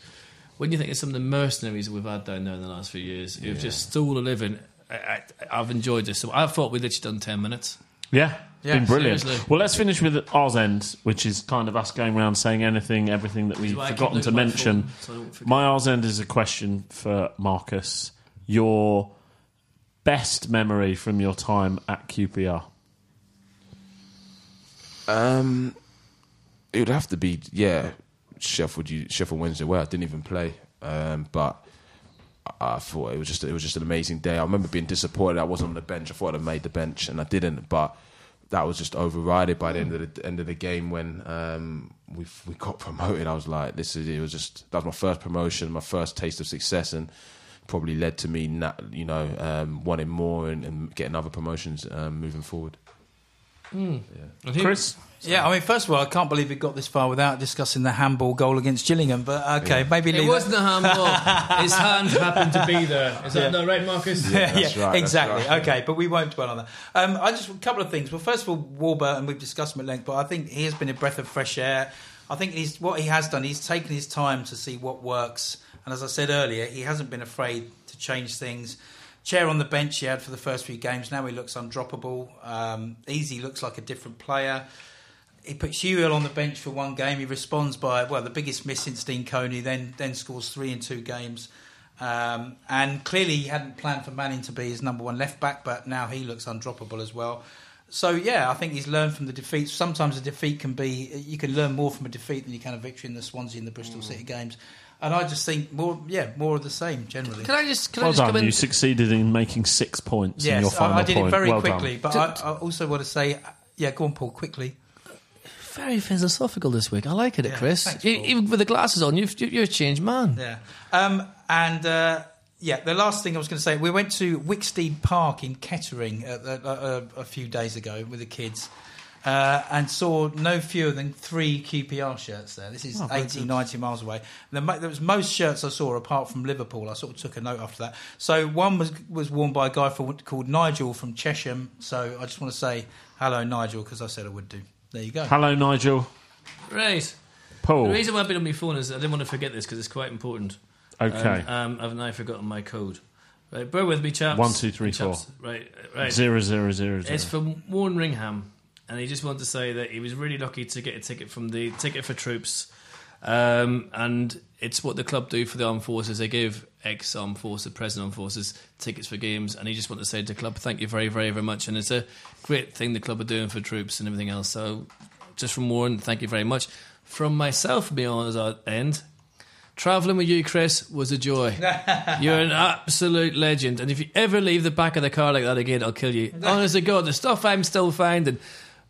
When you think of some of the mercenaries that we've had down there in the last few years, who've just stole a living, I, I, I've enjoyed this. So I thought we'd literally done 10 minutes. Yeah, it's Yeah, been brilliant. seriously. Well, let's finish with Oz End, which is kind of us going around saying anything, everything that we've why I keep forgotten to looking at my mention. phone, so I don't forget. My Oz End is a question for Marcus. Your best memory from your time at QPR? Um, it would have to be yeah, Sheffield. U- Sheffield Wednesday. Well, I didn't even play, um, but I thought it was just it was just an amazing day. I remember being disappointed I wasn't on the bench. I thought I'd made the bench and I didn't, but that was just overridden by the end of the end of the game when um, we we got promoted. I was like, this is it was just that was my first promotion, my first taste of success, and probably led to me, na you know, um, wanting more and, and getting other promotions um, moving forward. yeah Chris, Yeah, I mean, first of all, I can't believe we got this far without discussing the handball goal against Gillingham. But okay, maybe It wasn't a handball. His hand happened to be there. Is that not right, Marcus? yeah, that's right, exactly. right. Okay, but we won't dwell on that. Um, I just a couple of things. Well, first of all, Warburton, we've discussed him at length, but I think he has been a breath of fresh air. I think he's what he has done. He's taken his time to see what works, and as I said earlier, he hasn't been afraid to change things. Chair on the bench he had for the first few games. Now he looks undroppable. Um, Eze looks like a different player. He puts Hugill on the bench for one game. He responds by well, the biggest miss since Dean Coney. Then then scores three in two games. Um, and clearly he hadn't planned for Manning to be his number one left back, but now he looks undroppable as well. So yeah, I think he's learned from the defeats. Sometimes a defeat can be you can learn more from a defeat than you can a victory in the Swansea and the Bristol City games. And I just think more, yeah, more of the same generally. Can I just can I well just come done. in? You succeeded in making six points in your Yes, final I, I did point. it very well quickly, Done. but I, I also want to say, yeah, go on, Paul, quickly. Very philosophical this week. I like it, Yeah, Chris. thanks, You- even with the glasses on, you've, you're a changed man. Yeah. Um, and uh, yeah, the last thing I was going to say, we went to Wicksteed Park in Kettering uh, uh, a, a few days ago with the kids. Uh, and saw no fewer than three QPR shirts there. This is 80, 90 miles away. The, there was most shirts I saw apart from Liverpool. I sort of took a note after that. So one was was worn by a guy for, called Nigel from Chesham. So I just want to say hello, Nigel, because I said I would do. There you go. Hello, Nigel. Right. Paul. The reason why I've been on my phone is I didn't want to forget this because it's quite important. Okay. Um, um, I've now forgotten my code. Right, bear with me, chaps. One, two, three, Chaps. Right, right. Zero, zero, zero, zero. It's from Warren Ringham, and he just wanted to say that he was really lucky to get a ticket from the Ticket for Troops. Um, and it's what the club do for the armed forces. They give ex armed forces, present armed forces, tickets for games. And he just wanted to say to the club, thank you very, very, very much. And it's a great thing the club are doing for troops and everything else. So, just from Warren, thank you very much. From myself, beyond our end, Travelling with you, Chris, was a joy. You're an absolute legend. And if you ever leave the back of the car like that again, I'll kill you. Honest to God, the stuff I'm still finding.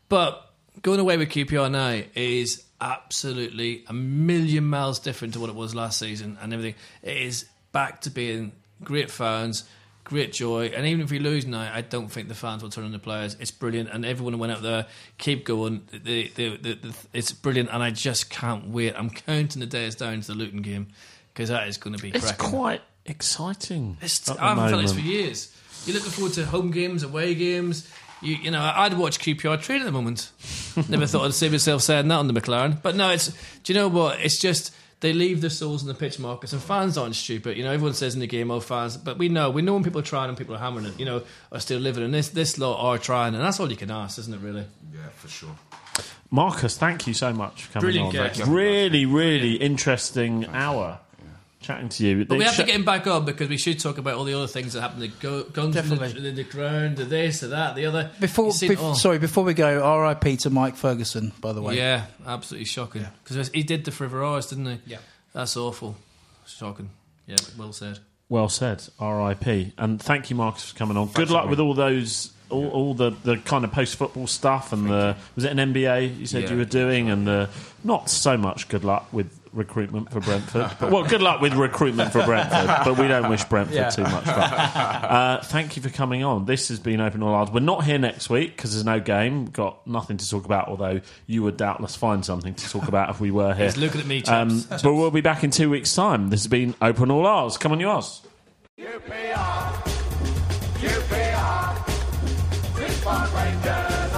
But going away with QPR now is absolutely a million miles different to what it was last season and everything. It is back to being great fans, great joy. And even if we lose now, I don't think the fans will turn on the players. It's brilliant. And everyone who went out there, keep going. The, the, the, the, it's brilliant. And I just can't wait. I'm counting the days down to the Luton game because that is going to be It's cracking. quite exciting. It's, I haven't felt this for years. You're looking forward to home games, away games. You, you know, I'd watch QPR train at the moment. Never thought I'd see myself saying that on the McLaren. But no, it's. Do you know what? It's just they leave their souls in the pitch, Marcus, and fans aren't stupid. You know, everyone says in the game, "Oh, fans," but we know, we know when people are trying and people are hammering it. You know, are still living, and this this lot are trying, and that's all you can ask, isn't it? Really. Yeah, for sure. Marcus, thank you so much for coming Brilliant on. guest. Really, really interesting hour chatting to you. But we have to get him back on because we should talk about all the other things that happened. The go, guns in the, in the ground, the this, the that, the other. Before, seen it bef- all. sorry, before we go, R.I.P. to Mike Ferguson, by the way. Yeah, absolutely shocking. Because he did the Forever Hours, didn't he? Yeah. That's awful. Shocking. Yeah, well said. Well said, R.I.P. And thank you, Marcus, for coming on. Good luck with all those, all, all the, the kind of post football stuff, and the was it an MBA you said Yeah. you were doing, and the, not so much good luck with recruitment for Brentford. but, well, good luck with recruitment for Brentford, but we don't wish Brentford Yeah. too much. But, uh, thank you for coming on. This has been Open All R's. We're not here next week because there's no game. We've got nothing to talk about. Although you would doubtless find something to talk about if we were here. He's looking at me, Um, but we'll be back in two weeks' time. This has been Open All R's. Come on, you Oz. QPR, QPR, Richmond Rangers.